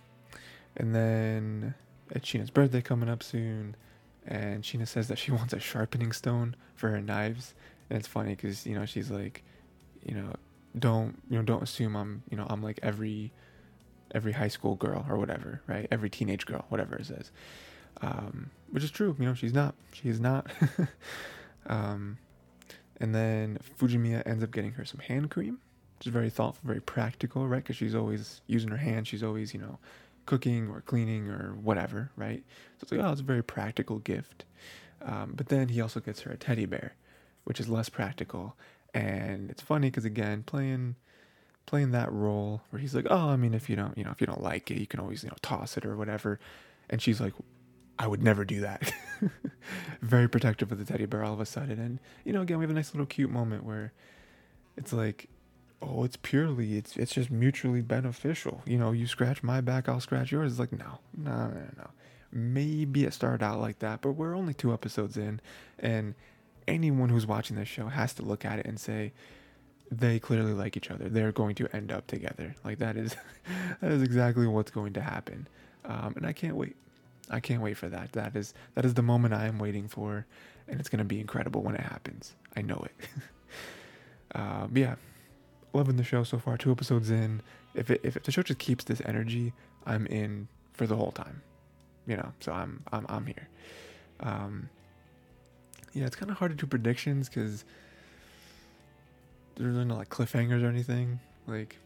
and then it's Shiina's birthday coming up soon, and Shiina says that she wants a sharpening stone for her knives. And it's funny because you know she's like, you know, don't you know don't assume I'm you know I'm like every every high school girl or whatever, right? Every teenage girl, whatever it says. Um, which is true, you know, she's not. She's not. um, and then Fujimiya ends up getting her some hand cream, which is very thoughtful, very practical, right? Because she's always using her hands. She's always, you know, cooking or cleaning or whatever, right? So it's like, oh, it's a very practical gift. Um, but then he also gets her a teddy bear, which is less practical. And it's funny because again, playing playing that role where he's like, oh, I mean, if you don't, you know, if you don't like it, you can always, you know, toss it or whatever. And she's like, I would never do that. Very protective of the teddy bear all of a sudden. And, you know, again, we have a nice little cute moment where it's like, oh, it's purely, it's it's just mutually beneficial. You know, you scratch my back, I'll scratch yours. It's like, no, no, no, no. Maybe it started out like that, but we're only two episodes in. And anyone who's watching this show has to look at it and say, they clearly like each other. They're going to end up together. Like that is that is exactly what's going to happen. Um, and I can't wait. I can't wait for that. That is that is the moment I am waiting for, and it's gonna be incredible when it happens. I know it. uh, yeah, loving the show so far. Two episodes in. If it, if the show just keeps this energy, I'm in for the whole time. You know, so I'm I'm I'm here. Um, yeah, it's kind of hard to do predictions because there's really no like cliffhangers or anything. Like,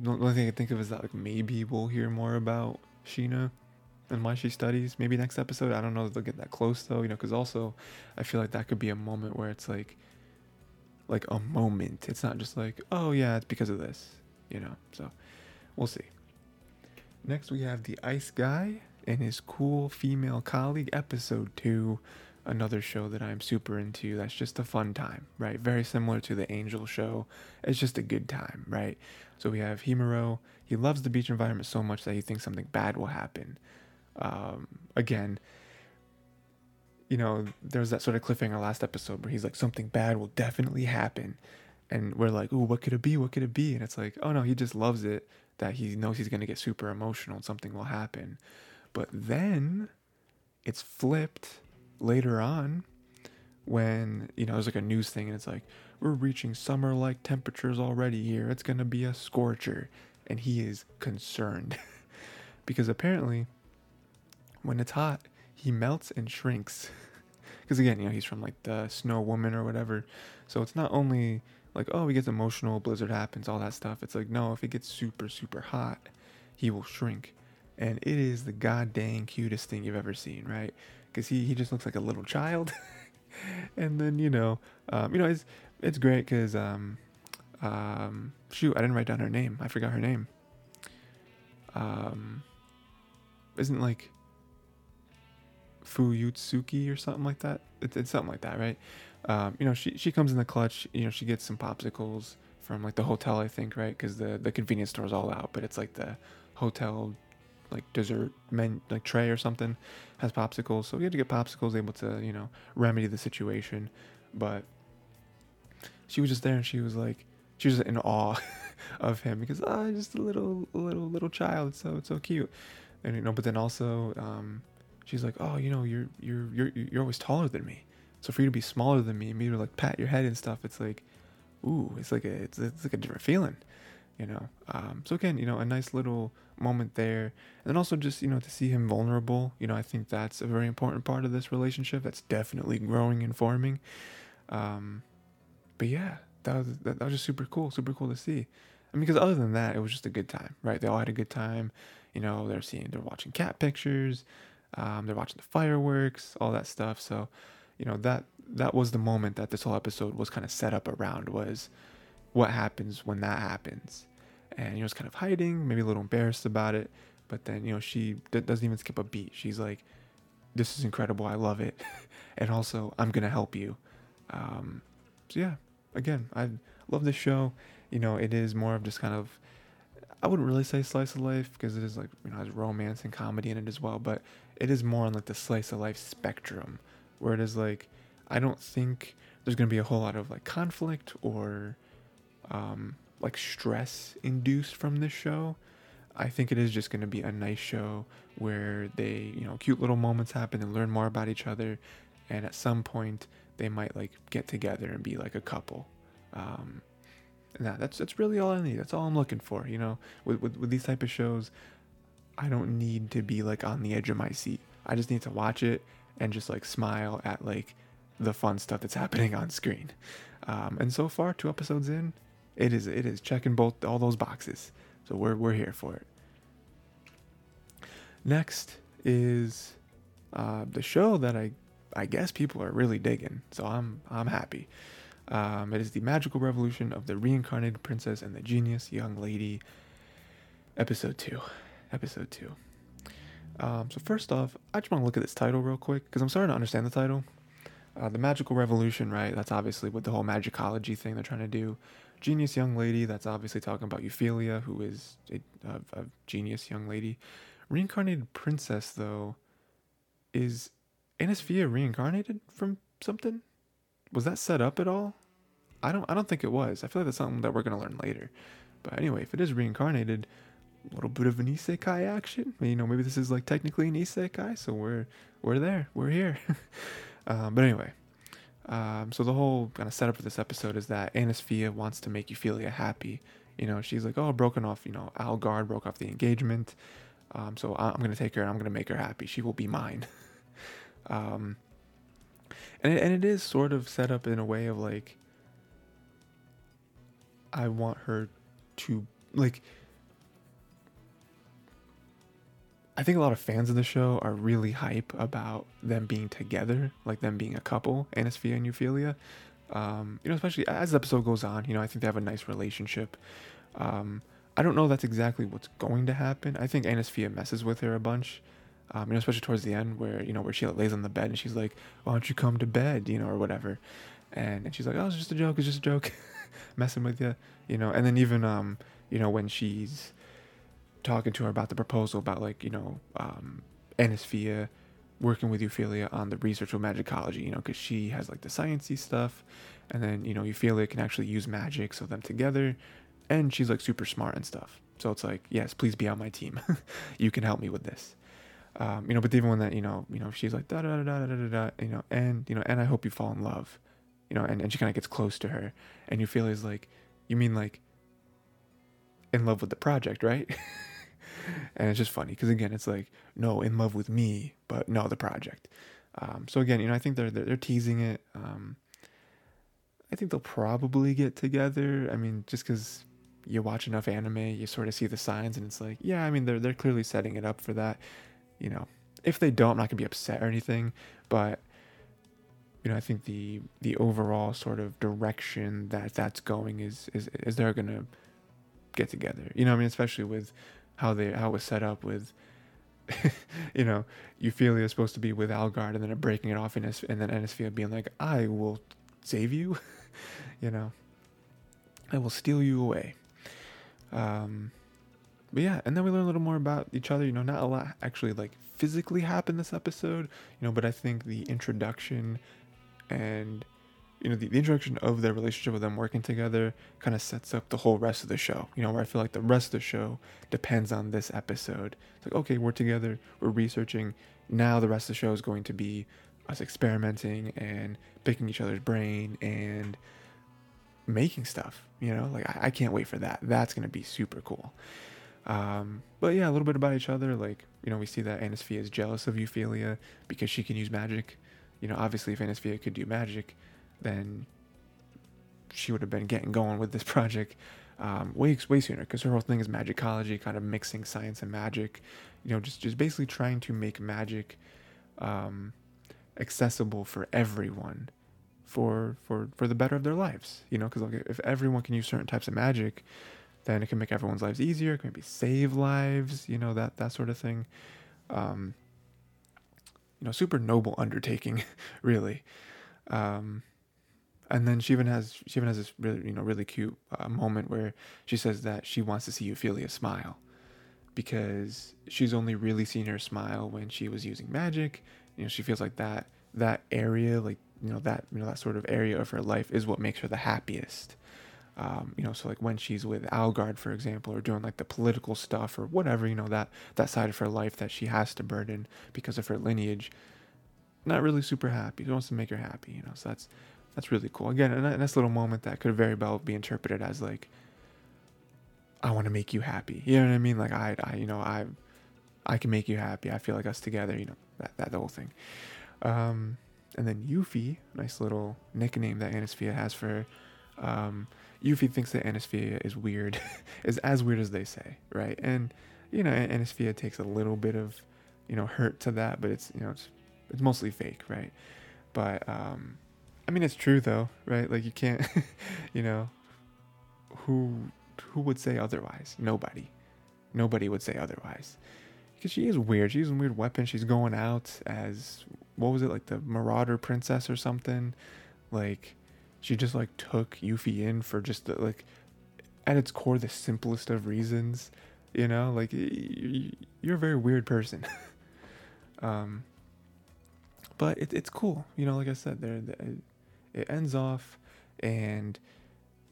the only thing I can think of is that like maybe we'll hear more about Shiina and why she studies. Maybe next episode. I don't know if they'll get that close though. You know, because also I feel like that could be a moment where it's like, like a moment. It's not just like, oh yeah, it's because of this. You know. So we'll see. Next we have the Ice Guy and his cool female colleague, episode two another show that I'm super into that's just a fun time, right? Very similar to the Angel show. It's just a good time, right? So we have Himuro. He loves the beach environment so much that he thinks something bad will happen. Um, again, you know, there's that sort of cliffhanger last episode where he's like, something bad will definitely happen. And we're like, ooh, what could it be? What could it be? And it's like, oh no, he just loves it that he knows he's going to get super emotional and something will happen. But then it's flipped later on when you know there's like a news thing and it's like we're reaching summer like temperatures already here it's going to be a scorcher and he is concerned because apparently when it's hot he melts and shrinks because again you know he's from like the snow woman or whatever so it's not only like oh he gets emotional blizzard happens all that stuff it's like no if it gets super super hot he will shrink and it is the goddamn cutest thing you've ever seen right because he, he just looks like a little child. and then you know, um, you know, it's it's great because um, um, shoot, I didn't write down her name. I forgot her name. Um, isn't like Fuyutsuki or something like that? It's, it's something like that, right? Um, you know, she she comes in the clutch. You know, she gets some popsicles from like the hotel, I think, right? Because the the convenience store's all out, but it's like the hotel like dessert men like tray or something has popsicles so we had to get popsicles able to you know remedy the situation but she was just there and she was like she was in awe of him because ah oh, just a little little little child so it's so cute and you know but then also um she's like oh you know you're you're you're you're always taller than me so for you to be smaller than me and me to like pat your head and stuff it's like ooh it's like a it's, it's like a different feeling you know um so again you know a nice little moment there. And then also just, you know, to see him vulnerable, you know, I think that's a very important part of this relationship that's definitely growing and forming. Um, but yeah, that was, that, that was just super cool, super cool to see. I mean, because other than that, it was just a good time, right? They all had a good time. You know, they're seeing, they're watching cat pictures, um, they're watching the fireworks, all that stuff. So, you know, that that was the moment that this whole episode was kind of set up around was what happens when that happens and you know, it's kind of hiding, maybe a little embarrassed about it. But then you know, she d- doesn't even skip a beat. She's like, "This is incredible. I love it," and also, "I'm gonna help you." Um, so yeah, again, I love this show. You know, it is more of just kind of I wouldn't really say slice of life because it is like you know has romance and comedy in it as well, but it is more on like the slice of life spectrum, where it is like I don't think there's gonna be a whole lot of like conflict or um, like stress induced from this show. I think it is just gonna be a nice show where they you know cute little moments happen and learn more about each other, and at some point they might like get together and be like a couple. Um, nah, that's that's really all I need. That's all I'm looking for. You know, with, with with these type of shows, I don't need to be like on the edge of my seat. I just need to watch it and just like smile at like the fun stuff that's happening on screen. Um, and so far, two episodes in, it is it is checking both all those boxes. So we're we're here for it. Next is uh, the show that I I guess people are really digging. So I'm I'm happy. Um, it is the magical revolution of the reincarnated princess and the genius young lady. Episode two. Episode two. Um, so first off, I just want to look at this title real quick because I'm starting to understand the title. Uh, the magical revolution, right? That's obviously with the whole magicology thing they're trying to do. Genius young lady. That's obviously talking about Euphyllia, who is a, a, a genius young lady. Reincarnated princess, though, is Anisphia reincarnated from something? was that set up at all? I don't I don't think it was. I feel like that's something that we're gonna learn later. But anyway, if it is reincarnated, a little bit of an isekai action. You know, maybe this is like technically an isekai, so we're we're there, we're here. um, but anyway, um, so the whole kind of setup for this episode is that Anisphia wants to make Euphyllia happy. You know, she's like, oh, broken off. You know, Algard broke off the engagement. Um, so I'm gonna take her and I'm gonna make her happy. She will be mine. um, and it, and it is sort of set up in a way of like I want her to like I think a lot of fans of the show are really hype about them being together, like them being a couple, Anisphia and Euphyllia. Um, you know, especially as the episode goes on, you know, I think they have a nice relationship. Um, I don't know that's exactly what's going to happen. I think Anisphia messes with her a bunch um, you know, especially towards the end where, you know, where she lays on the bed and she's like, why don't you come to bed, you know, or whatever. And, and she's like, oh, it's just a joke. It's just a joke. Messing with you, you know, and then even, um, you know, when she's talking to her about the proposal about like, you know, um, Anisphia working with Euphyllia on the research of magicology, you know, because she has like the sciencey stuff, and then you know Euphyllia can actually use magic, so them together, and she's like super smart and stuff. So it's like, yes, please be on my team. you can help me with this. Um, you know, but even when that, you know, you know, she's like da da da da da da da, you know, and you know, and I hope you fall in love, you know, and, and she kind of gets close to her, and is like, you mean like in love with the project, right? and it's just funny because again, it's like no, in love with me, but no, the project. Um, so again, you know, I think they're they're, they're teasing it. Um, I think they'll probably get together. I mean, just because you watch enough anime, you sort of see the signs, and it's like, yeah, I mean, they're they're clearly setting it up for that you know, if they don't, I'm not gonna be upset or anything, but you know, I think the the overall sort of direction that that's going is is is they're gonna get together. You know, I mean, especially with how they how it was set up with. you know, Euphyllia is supposed to be with Algard, and then breaking it off, and, and then Anisphia being like, "I will save you," you know, "I will steal you away." Um, but yeah, and then we learn a little more about each other. You know, not a lot actually like physically happened this episode, you know, but I think the introduction and you know the, the introduction of their relationship with them working together kind of sets up the whole rest of the show. You know, where I feel like the rest of the show depends on this episode. It's like okay, we're together, we're researching. Now the rest of the show is going to be us experimenting and picking each other's brain and making stuff. You know, like I, I can't wait for that. That's gonna be super cool. Um, but yeah, a little bit about each other. Like, you know, we see that Anisphia is jealous of Euphyllia because she can use magic. You know, obviously, if Anisphia could do magic, then she would have been getting going with this project um, way way sooner because her whole thing is magicology, kind of mixing science and magic. You know, just just basically trying to make magic um, accessible for everyone, for for for the better of their lives. You know, because like, if everyone can use certain types of magic, then it can make everyone's lives easier. It can maybe save lives, you know, that, that sort of thing. Um, you know, super noble undertaking, really. Um, and then she even has she even has this really you know really cute uh, moment where she says that she wants to see Euphyllia smile because she's only really seen her smile when she was using magic. You know, she feels like that that area, like you know that you know that sort of area of her life is what makes her the happiest. Um, you know, so like when she's with Algard, for example, or doing like the political stuff or whatever, you know that that side of her life that she has to burden because of her lineage, not really super happy. She wants to make her happy, you know. So that's that's really cool. Again, a nice little moment that could very well be interpreted as like, I want to make you happy. You know what I mean? Like I, I, you know, I, I can make you happy. I feel like us together. You know that that whole thing. Um, and then Yuffie, nice little nickname that Anisphia has for her. Um, Yuffie thinks that Anisphia is weird, is as weird as they say, right? And you know, Anisphia takes a little bit of, you know, hurt to that, but it's you know, it's it's mostly fake, right? But um, I mean, it's true though, right? Like you can't, you know, who who would say otherwise? Nobody, nobody would say otherwise, because she is weird. She's a weird weapon. She's going out as what was it like the Marauder Princess or something? Like she just like took Yuffie in for just the, like at its core the simplest of reasons. You know, like you're a very weird person. um, but it, it's cool. You know, like I said, there it ends off and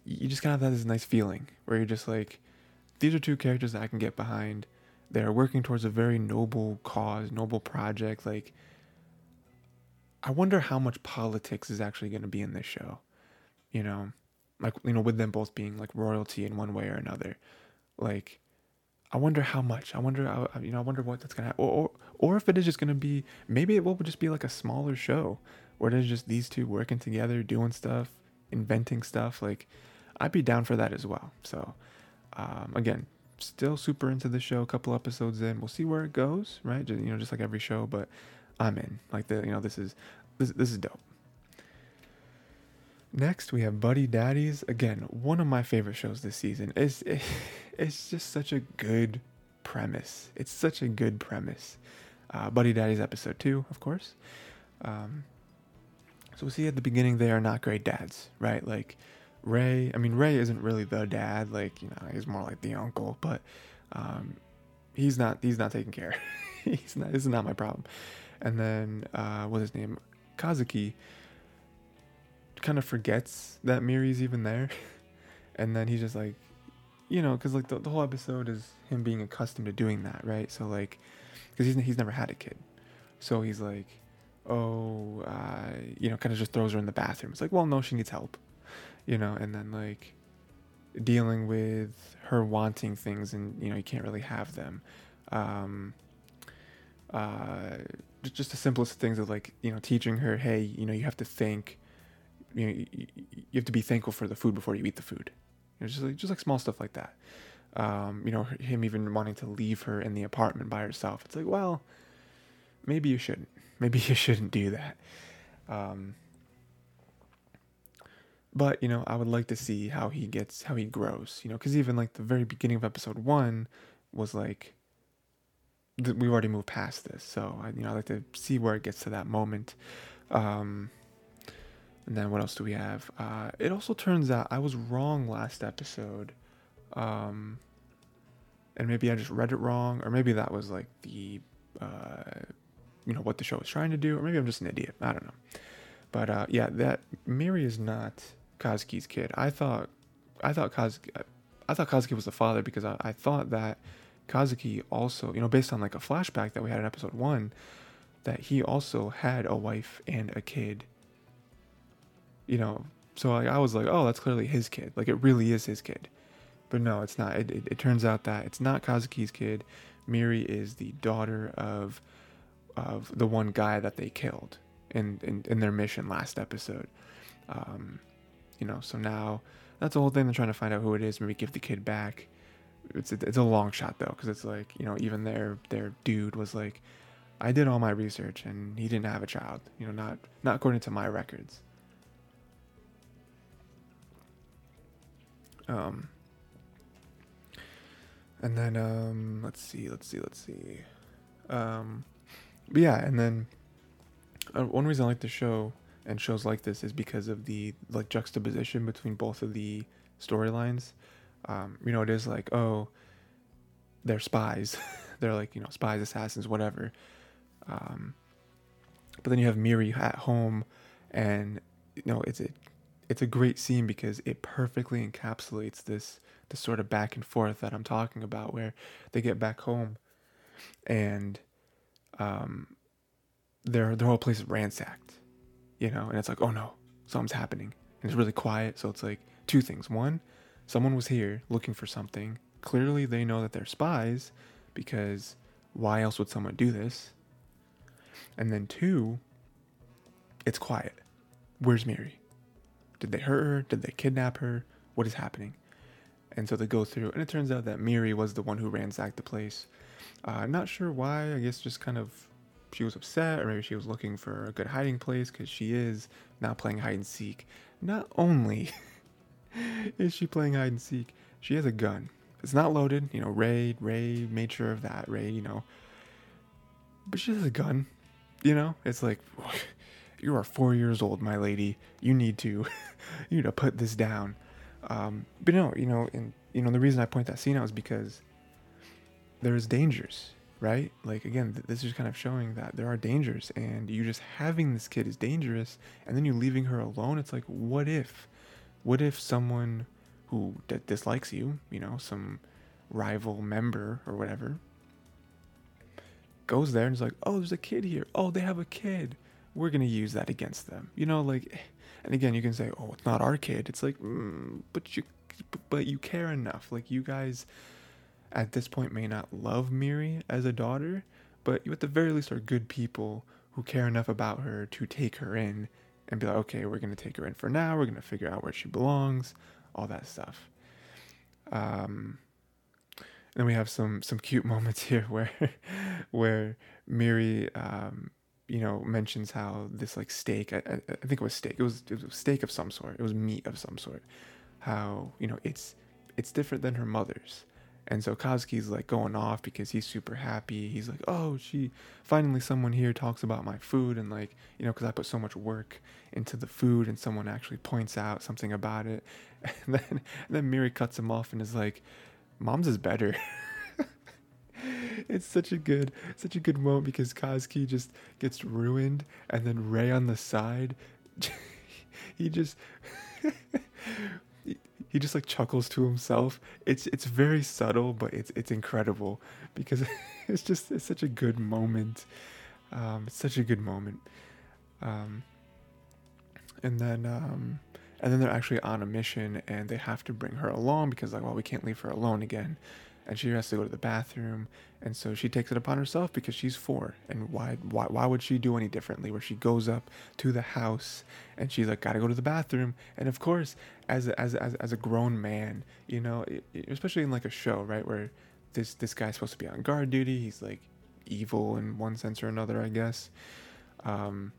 you just kind of have this nice feeling where you're just like these are two characters that I can get behind. They're working towards a very noble cause, noble project. Like, I wonder how much politics is actually going to be in this show. You know, like you know, with them both being like royalty in one way or another. Like, I wonder how much. I wonder, you know, I wonder what that's gonna, happen. or, or or if it is just gonna be, maybe it will just be like a smaller show where there's just these two working together, doing stuff, inventing stuff. Like, I'd be down for that as well. So, um, again, still super into the show. A couple episodes in, we'll see where it goes. Right, just, you know, just like every show, but I'm in. Like the, you know, this is this this is dope. Next, we have Buddy Daddies. Again, one of my favorite shows this season. It's it, it's just such a good premise. It's such a good premise. Uh, Buddy Daddies episode two, of course. Um, so we see at the beginning they are not great dads, right? Like Rei, I mean Rei isn't really the dad, like, you know, he's more like the uncle, but um, he's not he's not taking care. he's not this is not my problem. And then uh what's his name? Kazuki kind of forgets that Miri's even there. and then he's just like you know, because like the, the whole episode is him being accustomed to doing that, right? So like, because he's he's never had a kid, so he's like, oh, uh, you know, kind of just throws her in the bathroom. It's like, well, no, she needs help, you know, and then like dealing with her wanting things and, you know, you can't really have them. Um, uh, just, the simplest things of like, you know, teaching her, hey, you know, you have to think, you know, you have to be thankful for the food before you eat the food. You know, just like, just like small stuff like that. Um, you know, him even wanting to leave her in the apartment by herself. It's like, well, maybe you shouldn't maybe you shouldn't do that. Um, but you know, I would like to see how he gets, how he grows. You know, because even like the very beginning of episode one was like th- we've already moved past this. So I, you know, I like to see where it gets to that moment. Um, and then what else do we have? Uh, it also turns out I was wrong last episode. Um, and maybe I just read it wrong, or maybe that was like the uh, you know what the show is trying to do, or maybe I'm just an idiot. I don't know. But uh, yeah, that Miri is not Kazuki's kid. I thought I thought Kazuki I thought Kazuki was the father because I, I thought that Kazuki also, you know, based on like a flashback that we had in episode one, that he also had a wife and a kid. You know, so like, I was like, oh, that's clearly his kid. Like it really is his kid. But no, it's not. It, it, it turns out that it's not Kazuki's kid. Miri is the daughter of of the one guy that they killed in in, in their mission last episode. Um, you know, so now that's the whole thing. They're trying to find out who it is. Maybe give the kid back. It's a, it's a long shot though, because it's like you know even their their dude was like, I did all my research and he didn't have a child. You know, not not according to my records. Um. And then um, let's see, let's see, let's see. Um, but yeah, and then uh, one reason I like the show and shows like this is because of the like juxtaposition between both of the storylines. Um, you know, it is like, oh, they're spies. they're like, you know, spies, assassins, whatever. Um, but then you have Miri at home, and you know, it's a it's a great scene because it perfectly encapsulates this this sort of back and forth that I'm talking about, where they get back home, and um, their their whole place is ransacked, you know, and it's like, oh no, something's happening, and it's really quiet. So it's like two things: one, someone was here looking for something. Clearly, they know that they're spies, because why else would someone do this? And then two, it's quiet. Where's Miri? Did they hurt her? Did they kidnap her? What is happening? And so they go through, and it turns out that Miri was the one who ransacked the place. Uh, not sure why. I guess just kind of she was upset, or maybe she was looking for a good hiding place because she is now playing hide and seek. Not only is she playing hide and seek, she has a gun. It's not loaded. You know, Rei Rei made sure of that. Rei, you know, but she has a gun. You know, it's like you are four years old, my lady. You need to, you need to put this down. Um, but no, you know, and you know the reason I point that scene out is because there's dangers, right? Like again, th- this is kind of showing that there are dangers, and you just having this kid is dangerous, and then you leaving her alone. It's like, what if, what if someone who d- dislikes you, you know, some rival member or whatever, goes there and is like, oh, there's a kid here. Oh, they have a kid. We're gonna use that against them. You know, like, and again, you can say, oh, it's not our kid. It's like, mm, but you, but you care enough. Like, you guys, at this point, may not love Miri as a daughter, but you at the very least are good people who care enough about her to take her in and be like, okay, we're gonna take her in for now. We're gonna figure out where she belongs, all that stuff. Um, and then we have some some cute moments here where where Miri um, you know mentions how this like steak I, I, I think it was steak it was it was steak of some sort it was meat of some sort how you know it's it's different than her mother's and so Kazuki's like going off because he's super happy. He's like, "Oh, she finally someone here talks about my food and like, you know, cuz I put so much work into the food and someone actually points out something about it." And then and then Miri cuts him off and is like, "Mom's is better." it's such a good such a good moment because Kazuki just gets ruined and then Rei on the side he just he just like chuckles to himself. It's it's very subtle, but it's it's incredible because it's just it's such a good moment. Um, it's such a good moment. Um, and then um, and then they're actually on a mission and they have to bring her along because like well we can't leave her alone again and she has to go to the bathroom and so she takes it upon herself because she's four and why why why would she do any differently where she goes up to the house and she's like gotta go to the bathroom. And of course as a, as as, as a grown man you know especially in like a show right where this this guy's supposed to be on guard duty he's like evil in one sense or another i guess um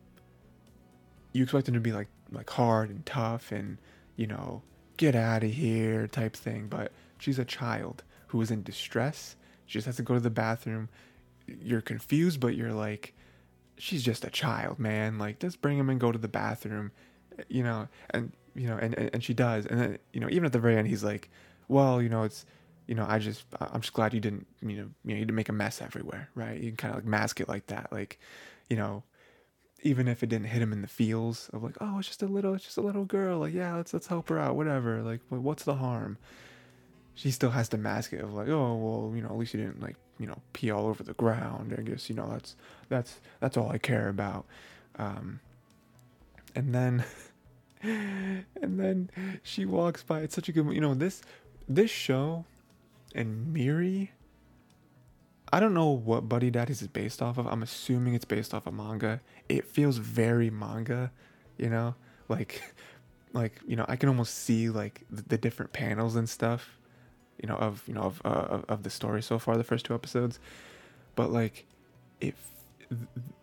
you expect him to be like like hard and tough and you know get out of here type thing but she's a child who is in distress. She just has to go to the bathroom. You're confused, but you're like, she's just a child, man. Like, just bring him and go to the bathroom, you know. And you know, and and she does. And then you know, even at the very end, he's like, well, you know, it's you know, I just I'm just glad you didn't you know you know you didn't make a mess everywhere, right? You can kind of like mask it like that, like you know, even if it didn't hit him in the feels of like, oh, it's just a little, it's just a little girl, like yeah, let's let's help her out, whatever. Like, what's the harm? She still has to mask it of like, oh well, you know, at least you didn't like, you know, pee all over the ground. I guess you know that's that's that's all I care about. Um, and then and then she walks by. It's such a good, you know, this this show and Miri. I don't know what Buddy Daddies is based off of. I'm assuming it's based off of manga. It feels very manga, you know, like like you know I can almost see like the, the different panels and stuff you know of you know of uh, of the story so far the first two episodes but like if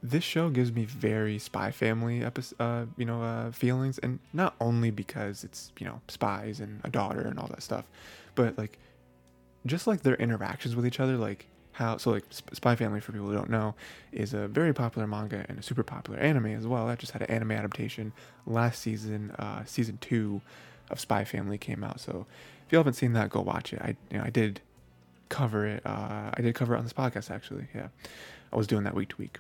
this show gives me very spy family episode uh, you know uh, feelings and not only because it's you know spies and a daughter and all that stuff but like just like their interactions with each other like how so like Spy Family for people who don't know is a very popular manga and a super popular anime as well. That just had an anime adaptation last season. Uh, season two of Spy Family came out. So if you haven't seen that, go watch it. I you know I did cover it. Uh, I did cover it on this podcast actually. Yeah, I was doing that week to week.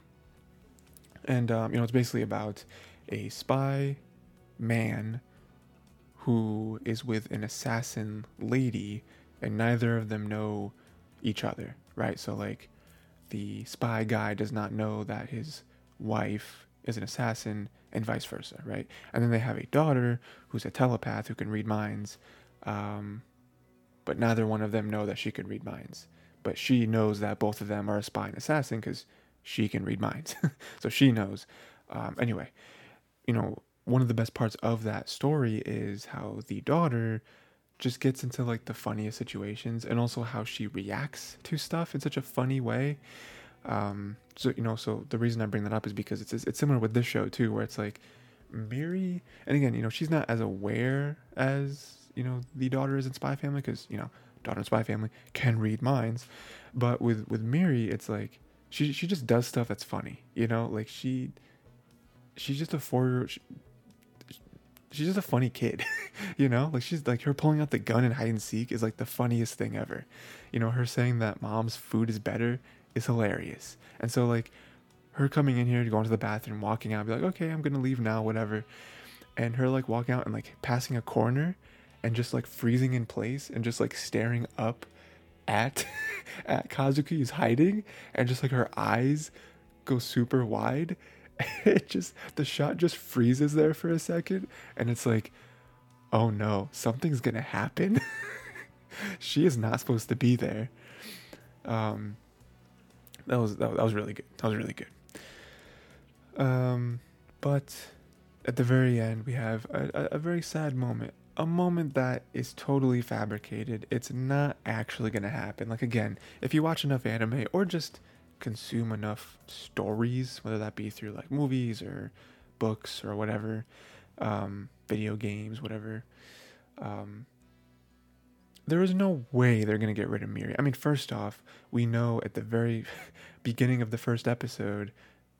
And um, you know it's basically about a spy man who is with an assassin lady, and neither of them know each other right? So like the spy guy does not know that his wife is an assassin and vice versa, right? And then they have a daughter who's a telepath who can read minds, um, but neither one of them know that she can read minds. But she knows that both of them are a spy and assassin because she can read minds, so she knows. Um, anyway, you know, one of the best parts of that story is how the daughter just gets into like the funniest situations and also how she reacts to stuff in such a funny way. Um, so you know, so the reason I bring that up is because it's it's similar with this show too, where it's like Miri, and again, you know, she's not as aware as you know the daughter is in Spy Family because you know daughter in Spy Family can read minds, but with with Miri, it's like she she just does stuff that's funny, you know, like she she's just a four year she's just a funny kid, you know? Like she's like her pulling out the gun in hide and seek is like the funniest thing ever. You know, her saying that mom's food is better is hilarious. And so like her coming in here, to go into the bathroom, walking out, be like, okay, I'm gonna leave now, whatever. And her like walking out and like passing a corner and just like freezing in place and just like staring up at at Kazuki is hiding and just like her eyes go super wide it just the shot just freezes there for a second and it's like oh no something's gonna happen she is not supposed to be there um that was that, was really good. That was really good. Um but at the very end we have a, a very sad moment a moment that is totally fabricated. It's not actually gonna happen. Like again if you watch enough anime or just consume enough stories, whether that be through like movies or books or whatever, um, video games, whatever. Um, there is no way they're going to get rid of Miri. I mean, first off, we know at the very beginning of the first episode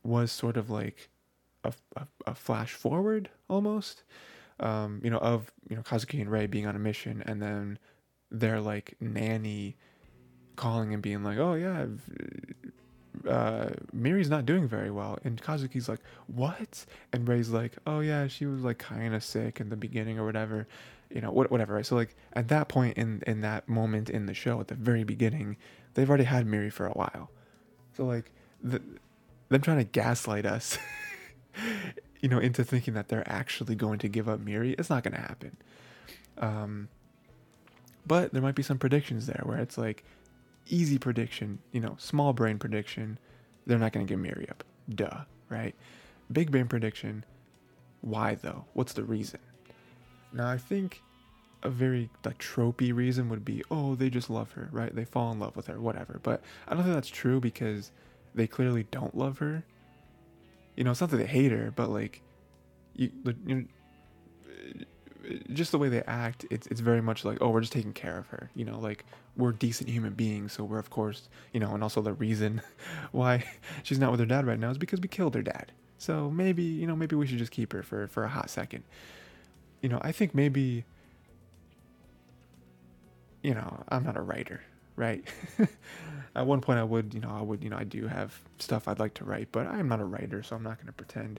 was sort of like a, a, a flash forward almost, um, you know, of, you know, Kazuki and Rei being on a mission and then their like nanny calling and being like, oh yeah, uh, Miri's not doing very well. And Kazuki's like, what? And Rei's like, oh yeah, she was like kind of sick in the beginning or whatever, you know, whatever. Right. So like at that point in in that moment in the show, at the very beginning, they've already had Miri for a while. So like the, them trying to gaslight us, you know, into thinking that they're actually going to give up Miri, it's not going to happen. Um, but there might be some predictions there where it's like easy prediction, you know, small brain prediction, they're not going to give Miri up. Duh, right? Big brain prediction, why though? What's the reason? Now, I think a very like tropey reason would be, oh, they just love her, right? They fall in love with her, whatever. But I don't think that's true because they clearly don't love her. You know, it's not that they hate her, but like, you, you just the way they act, it's it's very much like, oh, we're just taking care of her. You know, like we're decent human beings, so we're of course, you know, and also the reason why she's not with her dad right now is because we killed her dad. So maybe, you know, maybe we should just keep her for for a hot second. You know, I think maybe you know, I'm not a writer, right? At one point I would, you know, I would, you know, I do have stuff I'd like to write, but I'm not a writer, so I'm not going to pretend.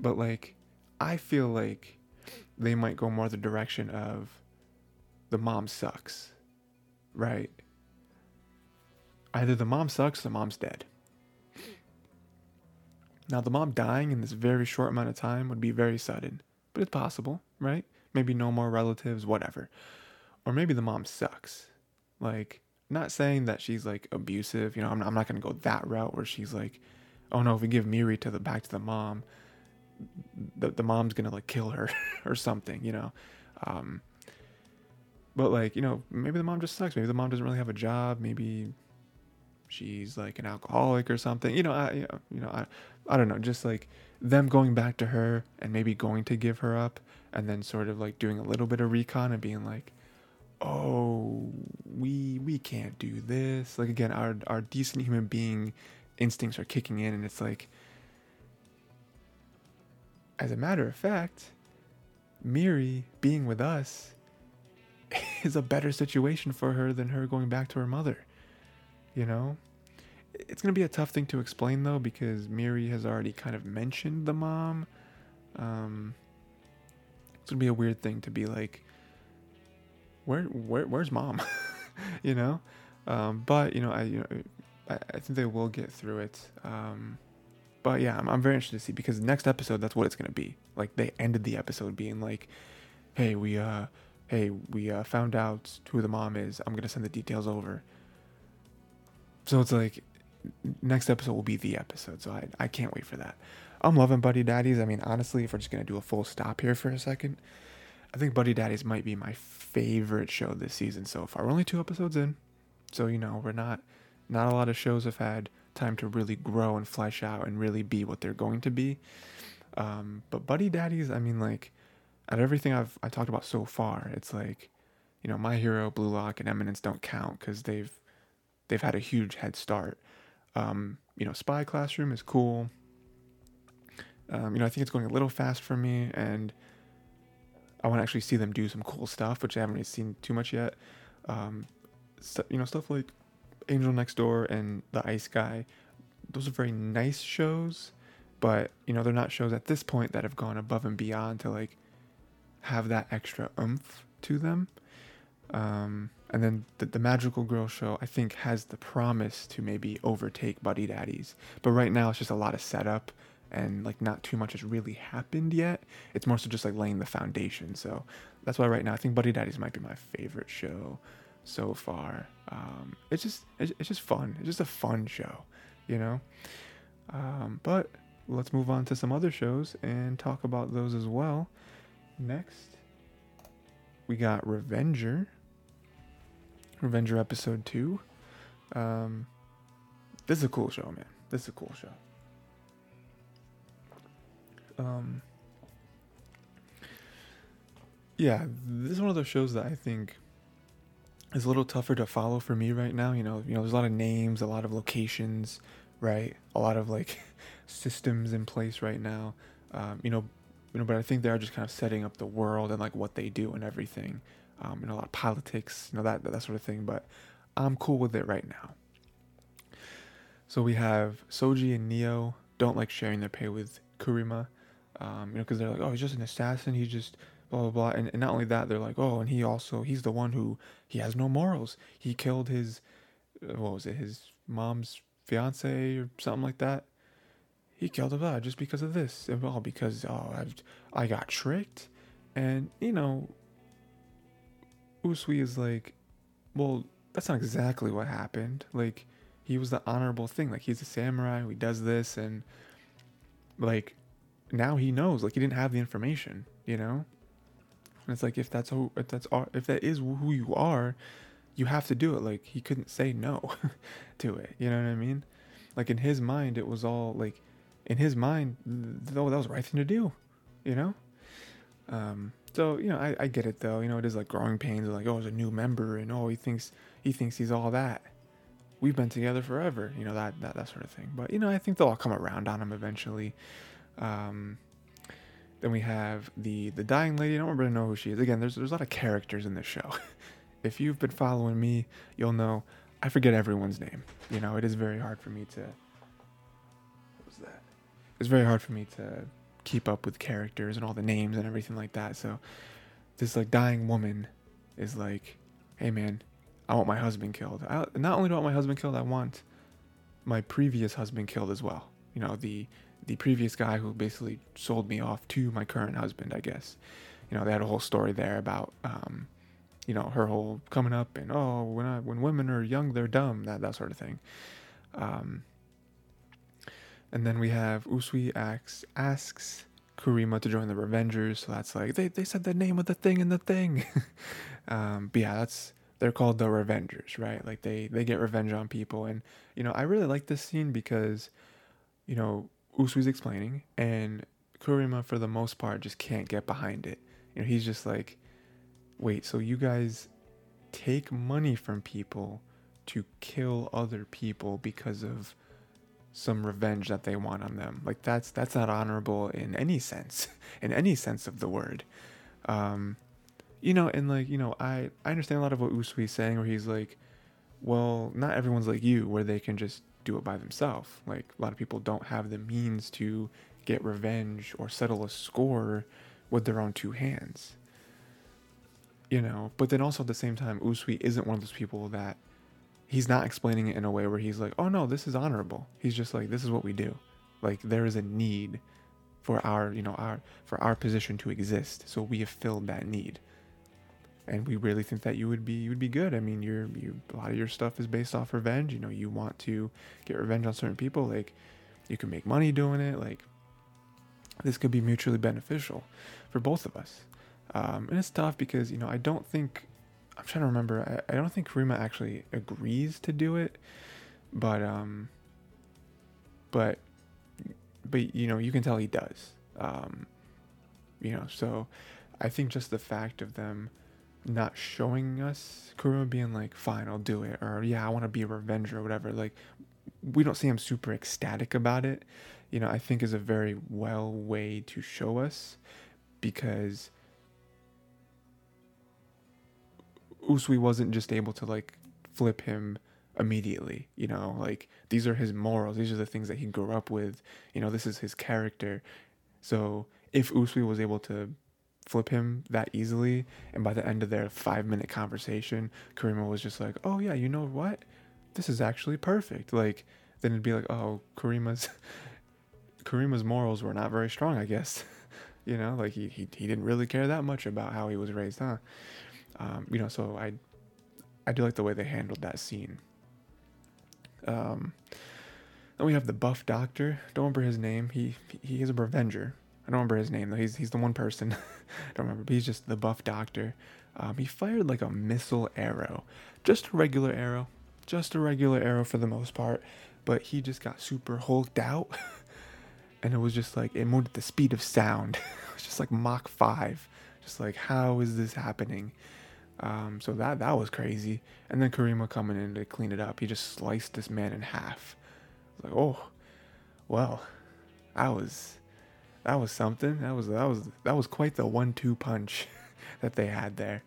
But like I feel like they might go more the direction of the mom sucks, right? Either the mom sucks, or the mom's dead. Now, the mom dying in this very short amount of time would be very sudden, but it's possible, right? Maybe no more relatives, whatever. Or maybe the mom sucks. Like, not saying that she's like abusive, you know, I'm not, I'm not to go that route where she's like, oh no, if we give Miri to the back to the mom, the, the mom's gonna like kill her or something, you know. Um, but like you know, maybe the mom just sucks. Maybe the mom doesn't really have a job. Maybe she's like an alcoholic or something. You know, I you know I I don't know. Just like them going back to her and maybe going to give her up, and then sort of like doing a little bit of recon and being like, oh, we we can't do this. Like again, our our decent human being instincts are kicking in, and it's like, as a matter of fact, Miri being with us is a better situation for her than her going back to her mother. You know? It's going to be a tough thing to explain though because Miri has already kind of mentioned the mom. Um, it's to be a weird thing to be like where where where's mom? you know? Um, but you know, I you know I, I think they will get through it. Um, but yeah, I'm, I'm very interested to see because next episode that's what it's gonna be. Like they ended the episode being like, "Hey, we uh, hey, we uh, found out who the mom is. I'm gonna send the details over." So it's like next episode will be the episode. So I I can't wait for that. I'm loving Buddy Daddies. I mean, honestly, if we're just gonna do a full stop here for a second, I think Buddy Daddies might be my favorite show this season so far. We're only two episodes in, so you know we're not not a lot of shows have had time to really grow and flesh out and really be what they're going to be. Um, but Buddy Daddies, I mean, like, out of everything I've I talked about so far, it's like, you know, My Hero, Blue Lock, and Eminence don't count because they've they've had a huge head start. Um, you know, Spy Classroom is cool. Um, you know, I think it's going a little fast for me, and I want to actually see them do some cool stuff, which I haven't really seen too much yet. Um, st- you know, stuff like Angel Next Door and The Ice Guy. Those are very nice shows, but you know, they're not shows at this point that have gone above and beyond to like have that extra oomph to them. Um, and then the, the Magical Girl show, I think, has the promise to maybe overtake Buddy Daddies. But right now, it's just a lot of setup and like not too much has really happened yet. It's more so just like laying the foundation. So that's why right now I think Buddy Daddies might be my favorite show so far. Um, it's just it's, it's just fun. It's just a fun show, you know. Um, but let's move on to some other shows and talk about those as well. Next, we got Revenger. Revenger episode two. Um, this is a cool show, man. This is a cool show. Um, yeah, this is one of those shows that I think is a little tougher to follow for me right now. You know, you know, there's a lot of names, a lot of locations, right? A lot of like systems in place right now. Um, you know, you know, but I think they are just kind of setting up the world and like what they do and everything. Um, you know, a lot of politics, you know, that that sort of thing. But I'm cool with it right now. So we have Soji and Neo don't like sharing their pay with Kurima um, you know, because they're like, oh, he's just an assassin. He just blah blah blah. And, and not only that, they're like, oh, and he also he's the one who he has no morals. He killed his uh, what was it, his mom's fiance or something like that. He killed her just because of this, and all because oh, I've, I got tricked, and you know, Usui is like, well, that's not exactly what happened. Like, he was the honorable thing. Like, he's a samurai He does this, and like now he knows like he didn't have the information you know? And it's like if that's who if that's if that is who you are you have to do it. Like he couldn't say no to it you know what i mean? Like in his mind it was all like in his mind though that was the right thing to do you know? Um so you know I, I get it though. You know it is like growing pains like oh he's a new member and oh he thinks he thinks he's all that. We've been together forever you know that that, that sort of thing. But you know i think they'll all come around on him eventually um, then we have the the dying lady. I don't really know who she is. Again, there's there's a lot of characters in this show. if you've been following me, you'll know I forget everyone's name. You know, it is very hard for me to. What was that? It's very hard for me to keep up with characters and all the names and everything like that. So, this like dying woman is like, hey man, I want my husband killed. I, not only do I want my husband killed, I want my previous husband killed as well. You know, the the previous guy who basically sold me off to my current husband, I guess. You know, they had a whole story there about, um, you know, her whole coming up and oh, when I, when women are young, they're dumb, that that sort of thing. Um, and then we have Usui asks asks Kurima to join the Revengers, so that's like they they said the name of the thing and the thing. um, but yeah, that's they're called the Revengers, right? Like they they get revenge on people, and you know I really like this scene because, you know, Usui's explaining, and Kurima, for the most part, just can't get behind it. You know, he's just like, wait, so you guys, take money from people to kill other people because of some revenge that they want on them. Like that's that's not honorable in any sense, in any sense of the word. Um, you know, and like you know, I I understand a lot of what Usui's saying, where he's like, well, not everyone's like you, where they can just do it by themselves. Like a lot of people don't have the means to get revenge or settle a score with their own two hands. You know, but then also at the same time, Usui isn't one of those people that he's not explaining it in a way where he's like, "Oh no, this is honorable." He's just like, "This is what we do." Like there is a need for our, you know, our for our position to exist. So we have filled that need. And we really think that you would be you would be good. I mean, you're you a lot of your stuff is based off revenge. You know, you want to get revenge on certain people. Like you can make money doing it. Like this could be mutually beneficial for both of us. Um, and it's tough because you know I don't think I'm trying to remember. I, I don't think Kurima actually agrees to do it, but um, but but you know you can tell he does. Um, you know, so I think just the fact of them not showing us Kurima being like, "Fine, I'll do it," or "Yeah, I want to be a revenger" or whatever. Like, we don't see him super ecstatic about it. You know, I think is a very well way to show us because Usui wasn't just able to like flip him immediately. You know, like these are his morals. These are the things that he grew up with. You know, this is his character. So if Usui was able to flip him that easily, and by the end of their five minute conversation, Karima was just like, "Oh yeah, you know what? This is actually perfect." Like then it'd be like, "Oh, Karima's. Kurima's morals were not very strong, I guess." you know, like he, he he didn't really care that much about how he was raised, huh? Um, you know, so I I do like the way they handled that scene. Um, then we have the buff doctor. Don't remember his name. He he is a revenger. I don't remember his name though. He's he's the one person. I don't remember. But he's just the buff doctor. Um, he fired like a missile arrow, just a regular arrow, just a regular arrow for the most part. But he just got super hulked out, and it was just like it moved at the speed of sound. it was just like Mach five. Just like how is this happening? Um, so that that was crazy. And then Kurima coming in to clean it up. He just sliced this man in half. Like, oh, well, I was that was something. That was that was that was quite the one-two punch that they had there.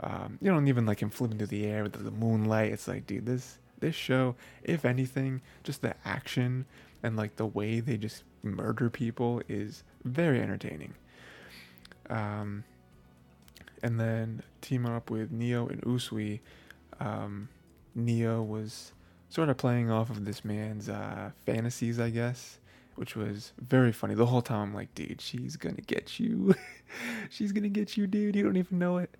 Um, you don't even like him flipping through the air with the moonlight. It's like, dude, this this show, if anything, just the action and like the way they just murder people is very entertaining. Um, and then teaming up with Neo and Usui, um, Neo was sort of playing off of this man's uh, fantasies, I guess, which was very funny. The whole time, I'm like, dude, she's gonna get you. she's gonna get you, dude. You don't even know it.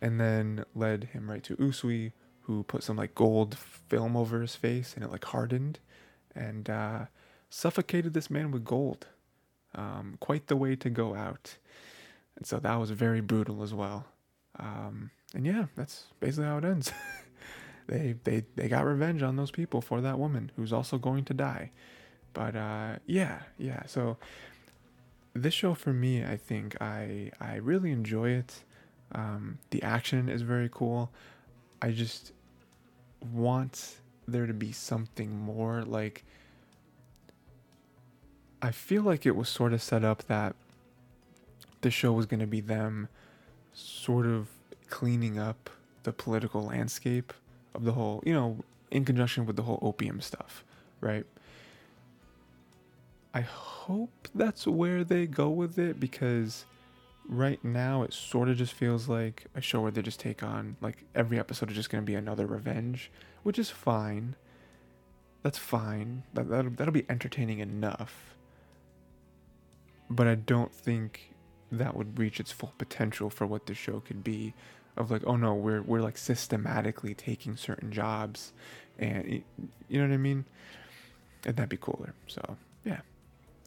And then led him right to Usui, who put some like gold film over his face and it like hardened and uh, suffocated this man with gold. Um, quite the way to go out. And so that was very brutal as well. Um, and yeah, that's basically how it ends. they they they got revenge on those people for that woman who's also going to die. But uh, yeah, yeah. So this show for me, I think I I really enjoy it. Um, the action is very cool. I just want there to be something more like I feel like it was sort of set up that the show was going to be them sort of cleaning up the political landscape of the whole, you know, in conjunction with the whole opium stuff, right? I hope that's where they go with it because right now it sort of just feels like a show where they just take on like every episode is just going to be another revenge, which is fine. That's fine. That that'll, that'll be entertaining enough. But I don't think that would reach its full potential for what the show could be of like oh no we're we're like systematically taking certain jobs and you know what i mean and that'd be cooler so yeah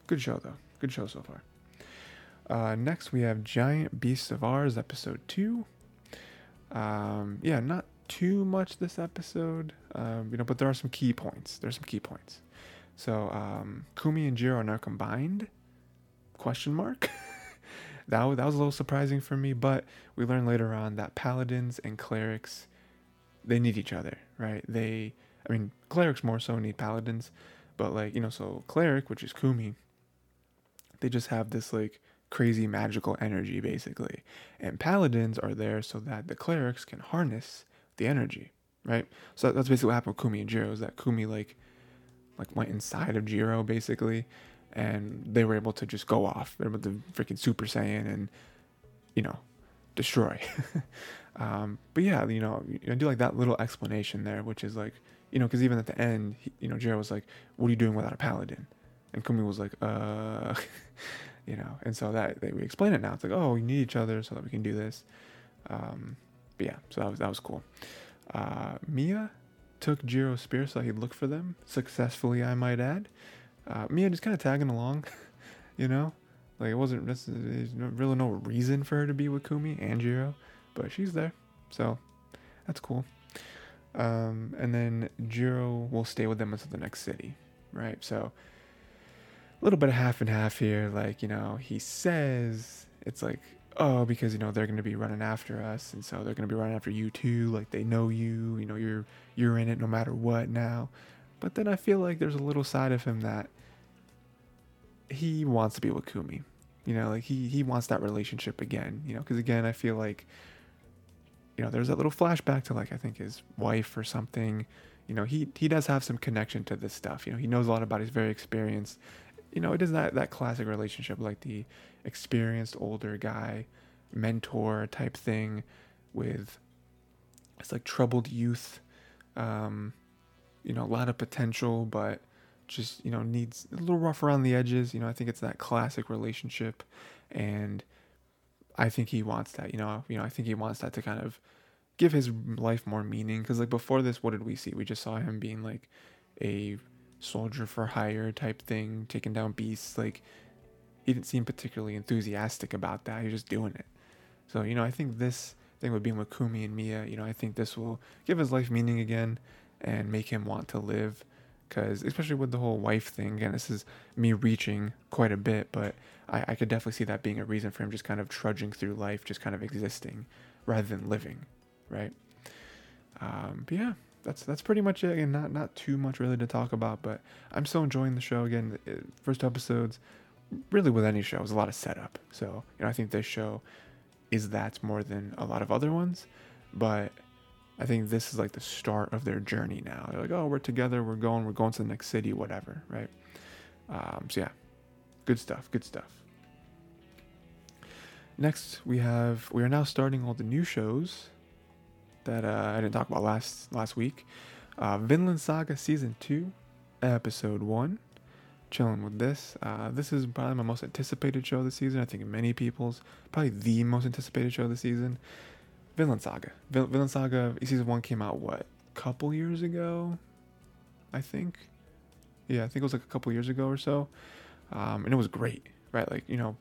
good show though. Good show so far. Uh, next we have giant beasts of Ars episode 2 um, yeah not too much this episode um, you know but there are some key points. There's some key points. So um, kumi and jiro are now combined? Question mark. That, that was a little surprising for me, but we learn later on that paladins and clerics they need each other, right? They, I mean, clerics more so need paladins, but like you know, so cleric, which is Kumi, they just have this like crazy magical energy basically, and paladins are there so that the clerics can harness the energy, right? So that's basically what happened with Kumi and Jiro. Is that Kumi like, like went inside of Jiro basically, and they were able to just go off. They're able to freaking Super Saiyan and, you know, destroy. um, but yeah, you know, I do like that little explanation there, which is like, you know, because even at the end, you know, Jiro was like, "What are you doing without a paladin?" And Kumi was like, "Uh," you know, and so that they, we explain it now. It's like, oh, we need each other so that we can do this. Um, but yeah, so that was that was cool. Uh, Mia took Jiro's spear so he'd look for them successfully, I might add. Uh, Mia just kind of tagging along, you know, like it wasn't there's really no reason for her to be with Kumi and Jiro, but she's there, so that's cool. Um, and then Jiro will stay with them until the next city, right? So a little bit of half and half here. Like you know, he says it's like oh because you know they're gonna be running after us, and so they're gonna be running after you too. Like they know you, you know you're you're in it no matter what now. But then I feel like there's a little side of him that he wants to be with Kumi. You know, like he he wants that relationship again. You know, because again, I feel like you know there's that little flashback to like I think his wife or something. You know, he he does have some connection to this stuff. You know, he knows a lot about. It. He's very experienced. You know, it is that that classic relationship, like the experienced older guy, mentor type thing, with it's like troubled youth. Um, you know, a lot of potential, but just you know needs a little rough around the edges. You know, I think it's that classic relationship, and I think he wants that. You know, you know, I think he wants that to kind of give his life more meaning. Because like before this, what did we see? We just saw him being like a soldier for hire type thing, taking down beasts. Like he didn't seem particularly enthusiastic about that. He was just doing it. So you know, I think this thing with being with Kumi and Mia, you know, I think this will give his life meaning again and make him want to live because especially with the whole wife thing again this is me reaching quite a bit but I, I could definitely see that being a reason for him just kind of trudging through life just kind of existing rather than living right um, but yeah that's that's pretty much it again not not too much really to talk about but i'm still enjoying the show again first episodes really with any show is a lot of setup so you know i think this show is that more than a lot of other ones but I think this is like the start of their journey now. They're like, oh, we're together, we're going, we're going to the next city, whatever, right? Um, so yeah, good stuff, good stuff. Next, we have we are now starting all the new shows that uh, I didn't talk about last last week. Uh, Vinland Saga season two, episode one. Chilling with this. Uh, this is probably my most anticipated show this season. I think many people's probably the most anticipated show this season. Vinland Saga. Vil- Vinland Saga season one came out what couple years ago, I think. Yeah, I think it was like a couple years ago or so, um, and it was great, right? Like you know,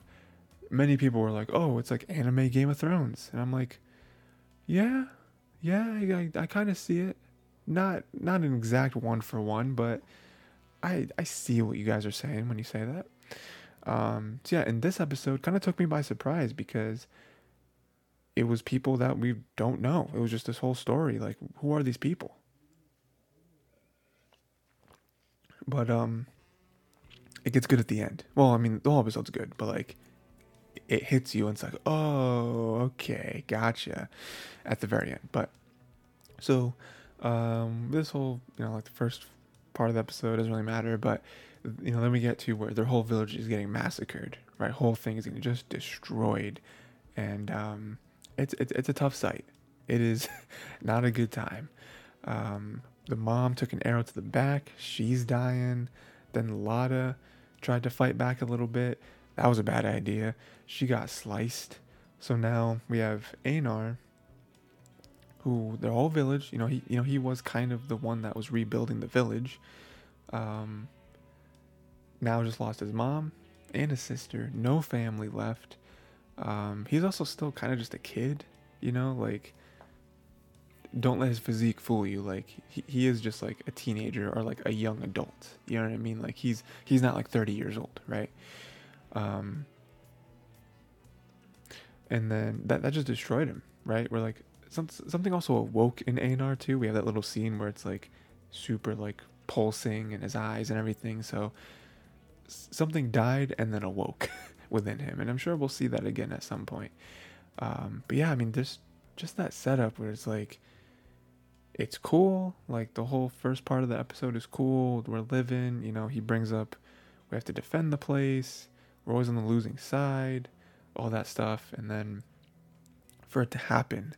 many people were like, "Oh, it's like anime Game of Thrones," and I'm like, "Yeah, yeah, I, I, I kind of see it. Not not an exact one for one, but I I see what you guys are saying when you say that." Um, so yeah, and this episode kind of took me by surprise because it was people that we don't know. It was just this whole story. Like, who are these people? But um, it gets good at the end. Well, I mean, the whole episode's good, but like, it hits you and it's like, oh, okay, gotcha, at the very end. But so, um, this whole, you know, like the first part of the episode doesn't really matter, but you know, then we get to where their whole village is getting massacred, right? Whole thing is getting just destroyed, and um, it's it's it's a tough sight. It is not a good time. Um, the mom took an arrow to the back. She's dying. Then Lada tried to fight back a little bit. That was a bad idea. She got sliced. So now we have Einar, who the whole village. You know, he you know he was kind of the one that was rebuilding the village. Um, now just lost his mom and his sister. No family left. Um, he's also still kind of just a kid, you know, like don't let his physique fool you. Like he, he is just like a teenager or like a young adult. You know what I mean? Like he's he's not like 30 years old, right? Um, and then that that just destroyed him, right? We're like some, something also awoke in Einar too. We have that little scene where it's like super like pulsing in his eyes and everything. So something died and then awoke within him, and I'm sure we'll see that again at some point. Um, but yeah, I mean, just just that setup where it's like, it's cool. Like the whole first part of the episode is cool. We're living. You know, he brings up we have to defend the place. We're always on the losing side. All that stuff, and then for it to happen,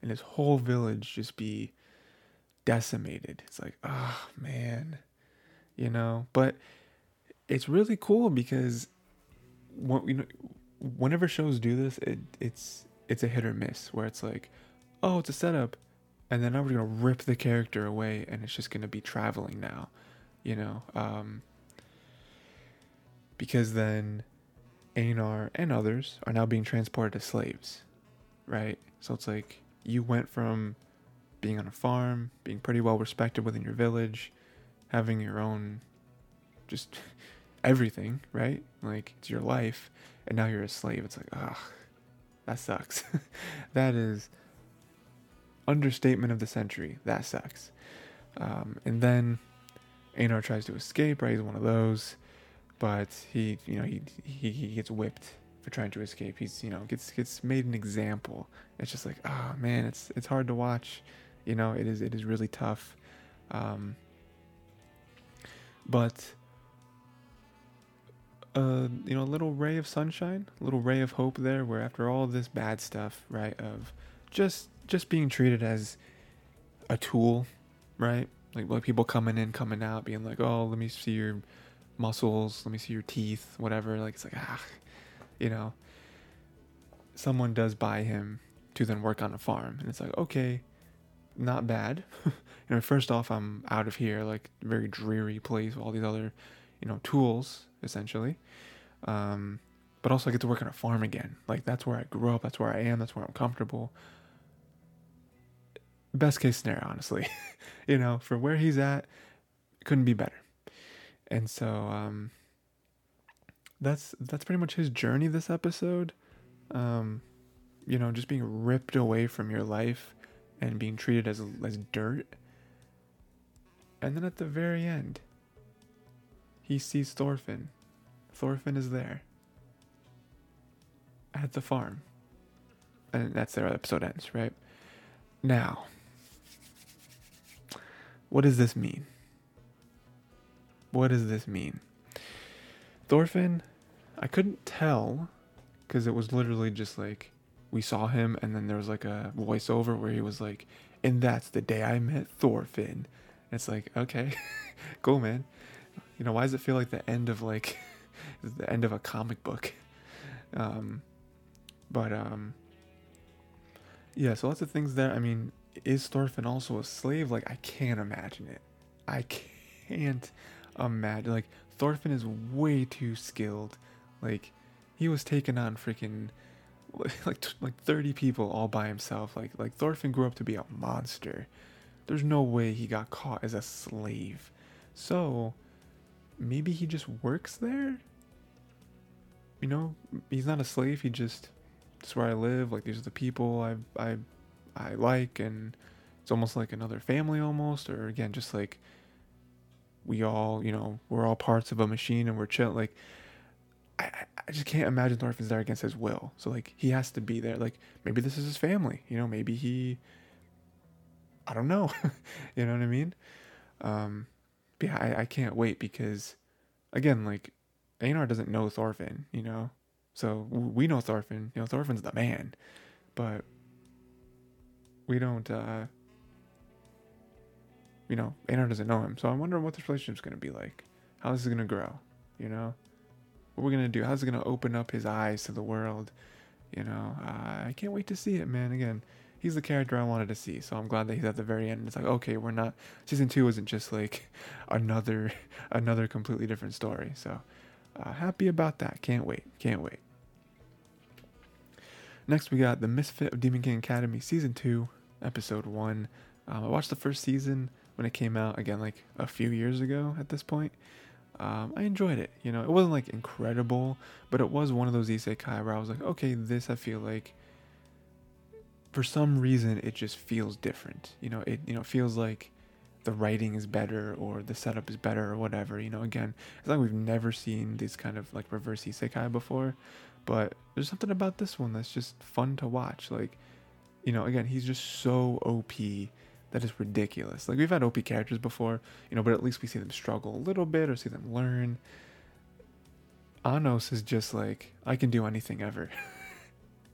and his whole village just be decimated. It's like, oh man, you know. But it's really cool because what you know, whenever shows do this, it it's it's a hit or miss where it's like, oh, it's a setup, and then now we're gonna rip the character away, and it's just gonna be traveling now, you know. Um, because then Einar and others are now being transported as slaves, right? So it's like you went from being on a farm, being pretty well respected within your village, having your own just everything, right? Like it's your life, and now you're a slave. It's like, ugh, that sucks. that is understatement of the century. That sucks. Um, and then Einar tries to escape, right? He's one of those, but he, you know, he, he he gets whipped for trying to escape. He's, you know, gets gets made an example. It's just like, oh man, it's it's hard to watch. You know, it is it is really tough. Um, but uh, you know, a little ray of sunshine, a little ray of hope there, where after all this bad stuff, right, of just just being treated as a tool, right? Like like people coming in, coming out, being like, oh, let me see your muscles, let me see your teeth, whatever. Like it's like ah, you know. Someone does buy him to then work on a farm, and it's like okay, not bad. you know, first off, I'm out of here, like very dreary place, with all these other, you know, tools essentially. Um, but also I get to work on a farm again. Like that's where I grew up. That's where I am. That's where I'm comfortable. Best case scenario, honestly, you know, for where he's at, couldn't be better. And so, um, that's that's pretty much his journey this episode. Um, you know, just being ripped away from your life and being treated as as dirt. And then at the very end, he sees Thorfinn. Thorfinn is there at the farm. And that's their episode ends, right? Now, what does this mean? What does this mean? Thorfinn, I couldn't tell because it was literally just like we saw him and then there was like a voiceover where he was like, and that's the day I met Thorfinn. It's like, okay, cool, man. You know, why does it feel like the end of like the end of a comic book? Um, but um, yeah, so lots of things there. I mean, is Thorfinn also a slave? Like, I can't imagine it. I can't imagine. Like, Thorfinn is way too skilled. Like, he was taking on freaking like like 30 people all by himself. Like like Thorfinn grew up to be a monster. There's no way he got caught as a slave. So maybe he just works there. You know, he's not a slave. He just it's where I live. Like these are the people I I I like, and it's almost like another family, almost. Or again, just like we all, you know, we're all parts of a machine, and we're chill. Like I I just can't imagine Thorfinn's there against his will. So like he has to be there. Like maybe this is his family. You know, maybe he. I don't know. you know what I mean? Um, yeah, I, I can't wait because, again, like, Einar doesn't know Thorfinn, you know? So we know Thorfinn, you know, Thorfinn's the man, but we don't, uh, you know, Einar doesn't know him. So I'm wondering what this relationship's going to be like. How this is going to grow, you know? What we're going to do? How's it going to open up his eyes to the world? You know, uh, I can't wait to see it, man. Again, he's the character I wanted to see. So I'm glad that he's at the very end. It's like, okay, we're not season two isn't just like another another completely different story. So uh, happy about that. Can't wait. Can't wait. Next, we got the Misfit of Demon King Academy season two, episode one. Um, I watched the first season when it came out again, like a few years ago. At this point, um, I enjoyed it. You know, it wasn't like incredible, but it was one of those isekai where I was like, okay, this I feel like for some reason it just feels different. You know, it you know feels like the writing is better or the setup is better or whatever. You know, again, it's like we've never seen this kind of like reverse isekai before, but there's something about this one that's just fun to watch. Like, you know, again, he's just so OP that is ridiculous. Like we've had OP characters before, you know, but at least we see them struggle a little bit or see them learn. Anos is just like I can do anything ever.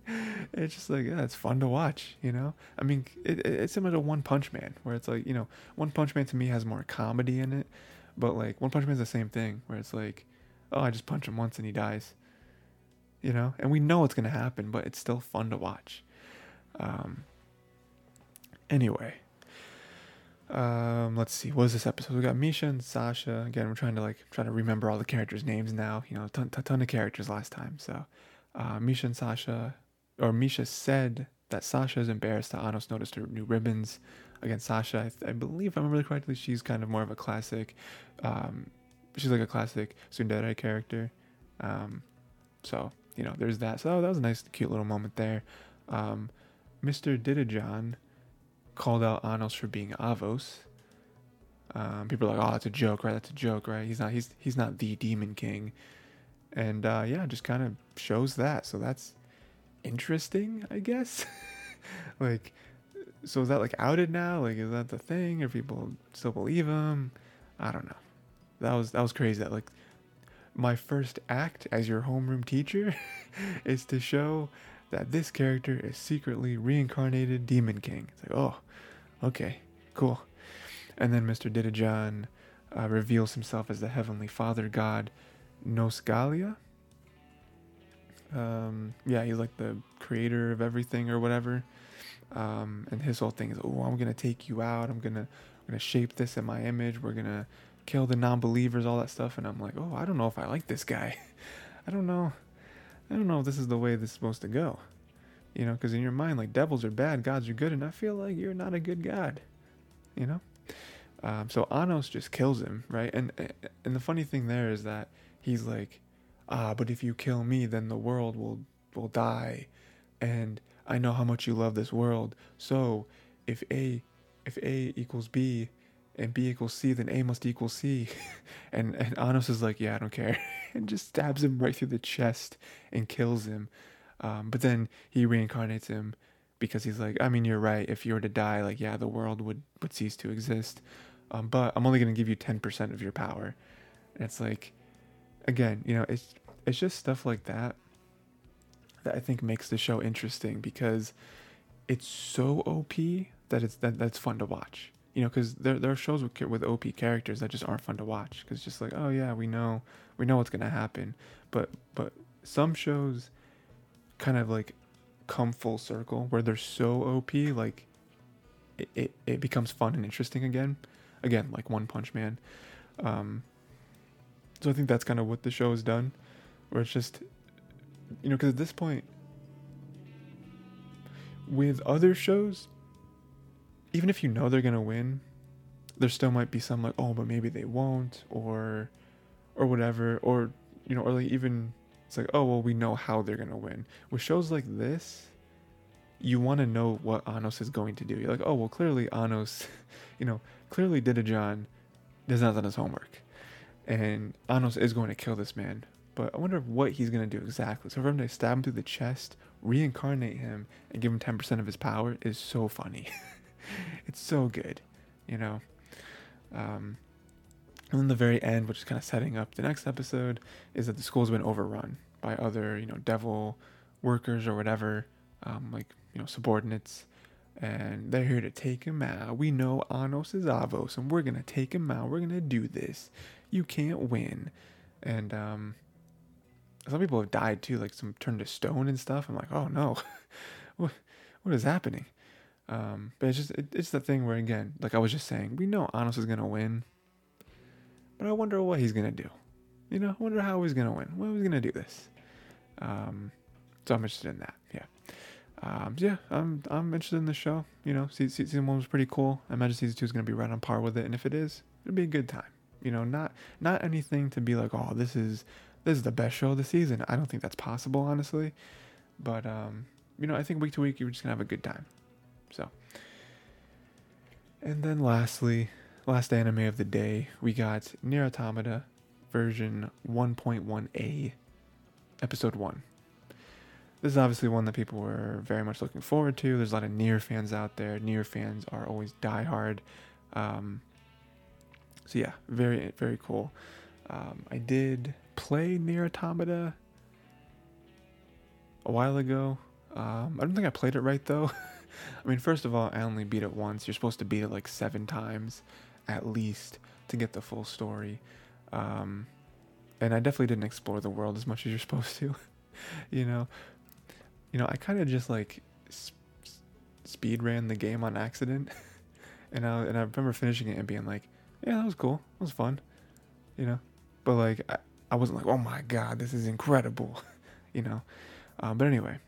it's just like yeah, it's fun to watch. You know, I mean, it, it's similar to One Punch Man, where it's like you know, One Punch Man to me has more comedy in it, but like One Punch Man is the same thing, where it's like, oh, I just punch him once and he dies. You know, and we know it's gonna happen, but it's still fun to watch. Um. Anyway, um, let's see. What was this episode? We got Misha and Sasha. Again, we're trying to like trying to remember all the characters' names now. You know, a ton, ton of characters last time. So, uh, Misha and Sasha, or Misha said that Sasha is embarrassed that Anos noticed her new ribbons. Again, Sasha, I, I believe, if I remember correctly, she's kind of more of a classic. Um, she's like a classic tsundere character. Um, so you know, there's that. So that was a nice, cute little moment there. Um, Mr. Didajan called out Anos for being Avos. Um, people are like, "Oh, that's a joke, right? That's a joke, right? He's not. He's he's not the Demon King." And uh, yeah, just kind of shows that. So that's interesting, I guess. like, so is that like outed now? Like, is that the thing? Or people still believe him? I don't know. That was that was crazy. That like my first act as your homeroom teacher is to show that this character is secretly reincarnated Demon King. It's like, oh, okay, cool. And then Mr. Didajan uh, reveals himself as the Heavenly Father God Nosgalia. Um, yeah, he's like the creator of everything or whatever. Um, and his whole thing is, oh, I'm gonna take you out. I'm gonna, I'm gonna shape this in my image. We're gonna kill the non-believers, all that stuff. And I'm like, oh, I don't know if I like this guy. I don't know. I don't know if this is the way this is supposed to go. You know, because in your mind, like devils are bad, gods are good, and I feel like you're not a good god. You know. Um, so Anos just kills him, right? And and the funny thing there is that he's like, ah, but if you kill me, then the world will will die, and I know how much you love this world. So if A if A equals B and B equals C, then A must equal C. and and Anos is like, yeah, I don't care, and just stabs him right through the chest and kills him. Um, but then he reincarnates him because he's like, I mean, you're right. If you were to die, like, yeah, the world would would cease to exist. Um, but I'm only gonna give you ten percent of your power. And it's like, again, you know, it's it's just stuff like that that I think makes the show interesting because it's so OP that it's that that's fun to watch. You know, because there there are shows with with OP characters that just aren't fun to watch because just like, oh yeah, we know we know what's gonna happen, but but some shows kind of like come full circle where they're so OP, like it, it, it becomes fun and interesting again. Again, like One Punch Man. Um, so I think that's kind of what the show has done, where it's just, you know, because at this point, with other shows, even if you know they're gonna win, there still might be some like, oh, but maybe they won't, or, or whatever, or you know, or like even it's like, oh well, we know how they're gonna win. With shows like this, you want to know what Anos is going to do. You're like, oh well, clearly Anos, you know, clearly Didajan does not done his homework, and Anos is going to kill this man. But I wonder what he's gonna do exactly. So for him to stab him through the chest, reincarnate him, and give him ten percent of his power is so funny. it's so good, you know. Um, and then the very end, which is kind of setting up the next episode, is that the school's been overrun by other, you know, devil workers or whatever, um, like, you know, subordinates. And they're here to take him out. We know Anos is Avos, and we're going to take him out. We're going to do this. You can't win. And um, some people have died too, like some turned to stone and stuff. I'm like, oh no, what, what is happening? Um, but it's just, it, it's the thing where, again, like I was just saying, we know Anos is to win but I wonder what he's gonna do. You know, I wonder how he's gonna win. When he's gonna do this. Um, so I'm interested in that. Yeah. Um, yeah, I'm I'm interested in the show. You know, season one was pretty cool. I imagine season two is gonna be right on par with it, and if it is, it'll be a good time. You know, not not anything to be like, oh, this is this is the best show of the season. I don't think that's possible, honestly. But um, you know, I think week to week you're just gonna have a good time. So, and then lastly, last anime of the day, we got Nier Automata version 1.1a, episode one. This is obviously one that people were very much looking forward to. There's a lot of Nier fans out there. Nier fans are always diehard. Um, so yeah, very very cool. Um, I did play Nier Automata a while ago. Um, I don't think I played it right though. I mean, first of all, I only beat it once. You're supposed to beat it like seven times at least to get the full story. Um, and I definitely didn't explore the world as much as you're supposed to. you know, you know, I kind of just like sp- speed ran the game on accident, and I and I remember finishing it and being like, yeah, that was cool, that was fun, you know, but like I, I wasn't like, oh my god, this is incredible, you know. Um, but anyway,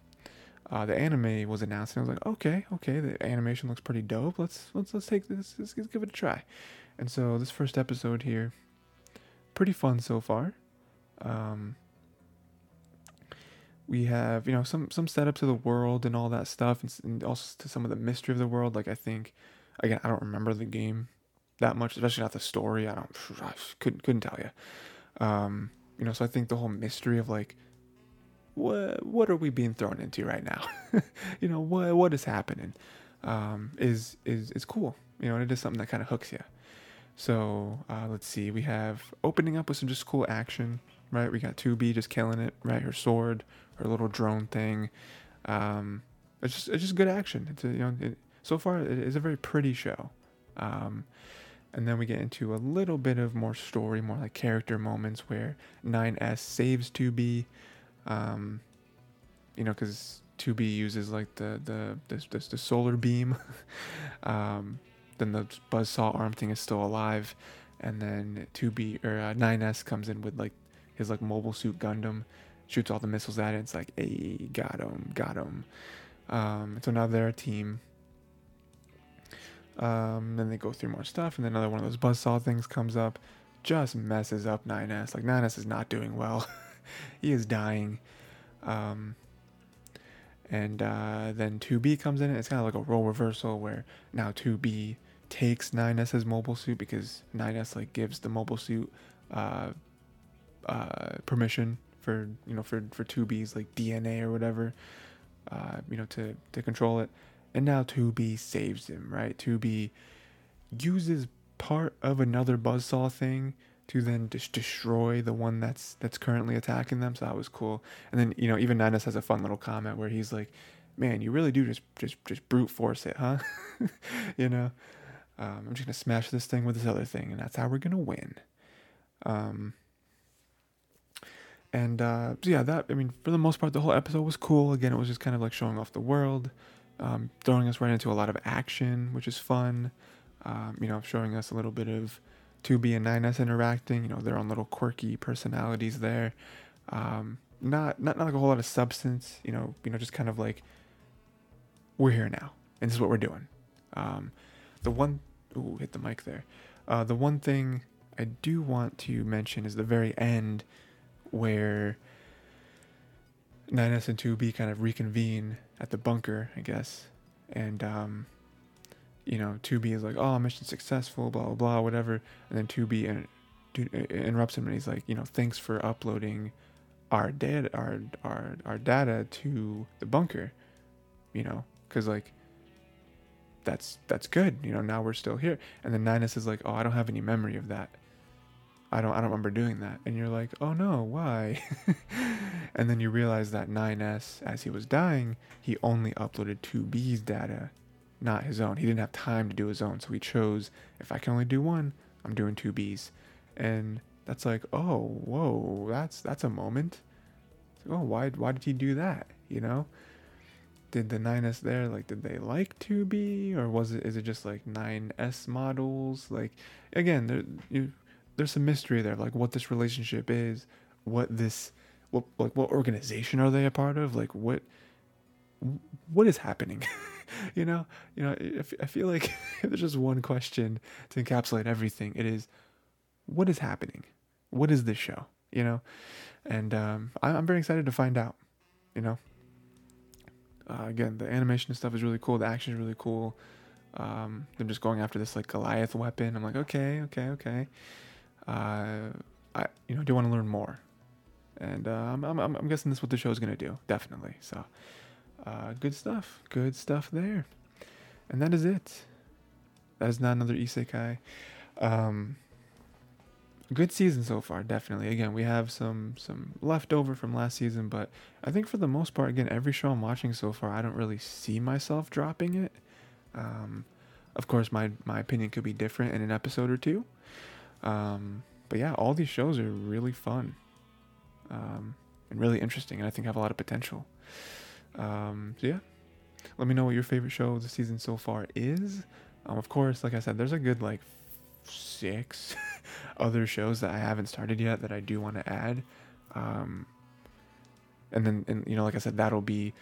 uh, the anime was announced, and I was like, okay, okay, the animation looks pretty dope. Let's let's let's take this, let's, let's give it a try. And so this first episode here, pretty fun so far. Um, we have you know some some setup to the world and all that stuff, and, and also to some of the mystery of the world. Like I think, again, I don't remember the game that much, especially not the story. I don't I couldn't couldn't tell you. Um, you know, so I think the whole mystery of like what what are we being thrown into right now? you know, what what is happening? Um, is is is cool. You know, and it is something that kind of hooks you. So uh, let's see. We have opening up with some just cool action, right? We got 2B just killing it, right? Her sword, her little drone thing. Um, it's just it's just good action. It's a, you know it, so far it is a very pretty show. Um, and then we get into a little bit of more story, more like character moments where 9S saves 2B um, you know, because 2B uses like the the this, this the solar beam. um, then the buzzsaw arm thing is still alive, and then 2B or uh, 9S comes in with like his like mobile suit Gundam, shoots all the missiles at it. It's like, hey, got him, got him. Um, so now they're a team. Um, then they go through more stuff, and then another one of those buzzsaw things comes up, just messes up 9S. Like 9S is not doing well. he is dying. Um, and uh, then 2B comes in. and It's kind of like a role reversal where now 2B takes 9S's mobile suit because 9S like gives the mobile suit uh, uh, permission for you know for for 2B's like DNA or whatever, uh, you know to to control it. And now 2B saves him, right? 2B uses part of another buzzsaw thing to then just destroy the one that's that's currently attacking them. So that was cool. And then you know even 9S has a fun little comment where he's like, "Man, you really do just just just brute force it, huh?" you know, um, I'm just gonna smash this thing with this other thing, and that's how we're gonna win. Um, and uh, so yeah, that I mean, for the most part, the whole episode was cool. Again, it was just kind of like showing off the world, um, throwing us right into a lot of action, which is fun. Um, you know, showing us a little bit of 2B and 9S interacting, you know, their own little quirky personalities there. Um, not, not not like a whole lot of substance, you know, you know, just kind of like we're here now, and this is what we're doing. Um, the one, ooh, hit the mic there. Uh, the one thing I do want to mention is the very end, where 9S and 2B kind of reconvene at the bunker, I guess, and um, you know, 2B is like, oh, mission successful, blah, blah, blah, whatever. And then 2B and uh, interrupts him and he's like, you know, thanks for uploading our data, our, our, our data to the bunker, you know, because like, that's, that's good. You know, now we're still here. And then 9S is like, oh, I don't have any memory of that. I don't, I don't remember doing that. And you're like, oh no, why? and then you realize that 9S, as he was dying, he only uploaded 2B's data not his own. He didn't have time to do his own, so he chose if I can only do one, I'm doing 2B's, and that's like, oh, whoa, that's that's a moment. Like, oh, why why did he do that? You know, did the 9S there like did they like 2B or was it is it just like 9S models? Like again, there you there's some mystery there, like what this relationship is, what this what like what organization are they a part of? Like what what is happening? you know, you know, I feel like if there's just one question to encapsulate everything, it is, what is happening? What is this show? You know, and um, I'm very excited to find out. You know, Uh, again, the animation stuff is really cool. The action is really cool. Um, them just going after this like Goliath weapon. I'm like, okay, okay, okay. Uh, I you know do want to learn more, and uh, I'm, I'm I'm guessing this is what the show is gonna do. Definitely. So, uh, good stuff. Good stuff there. And that is it. That is not another isekai. Um, good season so far, definitely. Again, we have some some leftover from last season, but I think for the most part, again, every show I'm watching so far, I don't really see myself dropping it. Um, of course, my my opinion could be different in an episode or two. Um, but yeah, all these shows are really fun um, and really interesting, and I think have a lot of potential. Um, so yeah, let me know what your favorite show of the season so far is. Um, of course, like I said, there's a good like six other shows that I haven't started yet that I do want to add. Um, and then, and you know, like I said, that'll be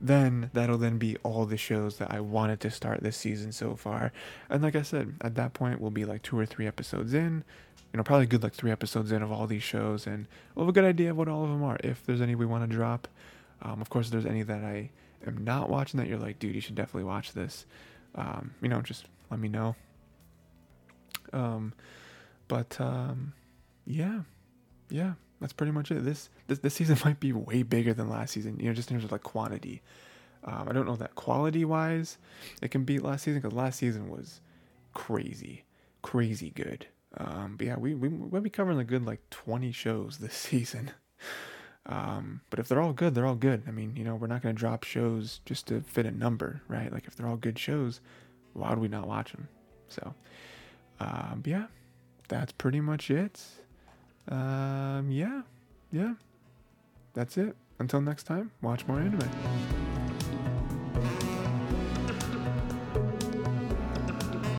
then that'll then be all the shows that I wanted to start this season so far. And like I said, at that point we'll be like two or three episodes in. You know, probably good like three episodes in of all these shows, and we'll have a good idea of what all of them are. If there's any we want to drop, um, of course, if there's any that I am not watching that you're like, dude, you should definitely watch this. Um, you know, just let me know. Um, but um, yeah, yeah, that's pretty much it. This, this this season might be way bigger than last season. You know, just in terms of like quantity. Um, I don't know that quality wise, it can beat last season because last season was crazy, crazy good. Um, but yeah, we we we'll be covering a good like 20 shows this season. Um, but if they're all good, they're all good. I mean, you know, we're not going to drop shows just to fit a number, right? Like if they're all good shows, why would we not watch them? So, um, yeah, that's pretty much it. Um, yeah, yeah, that's it. Until next time, watch more anime.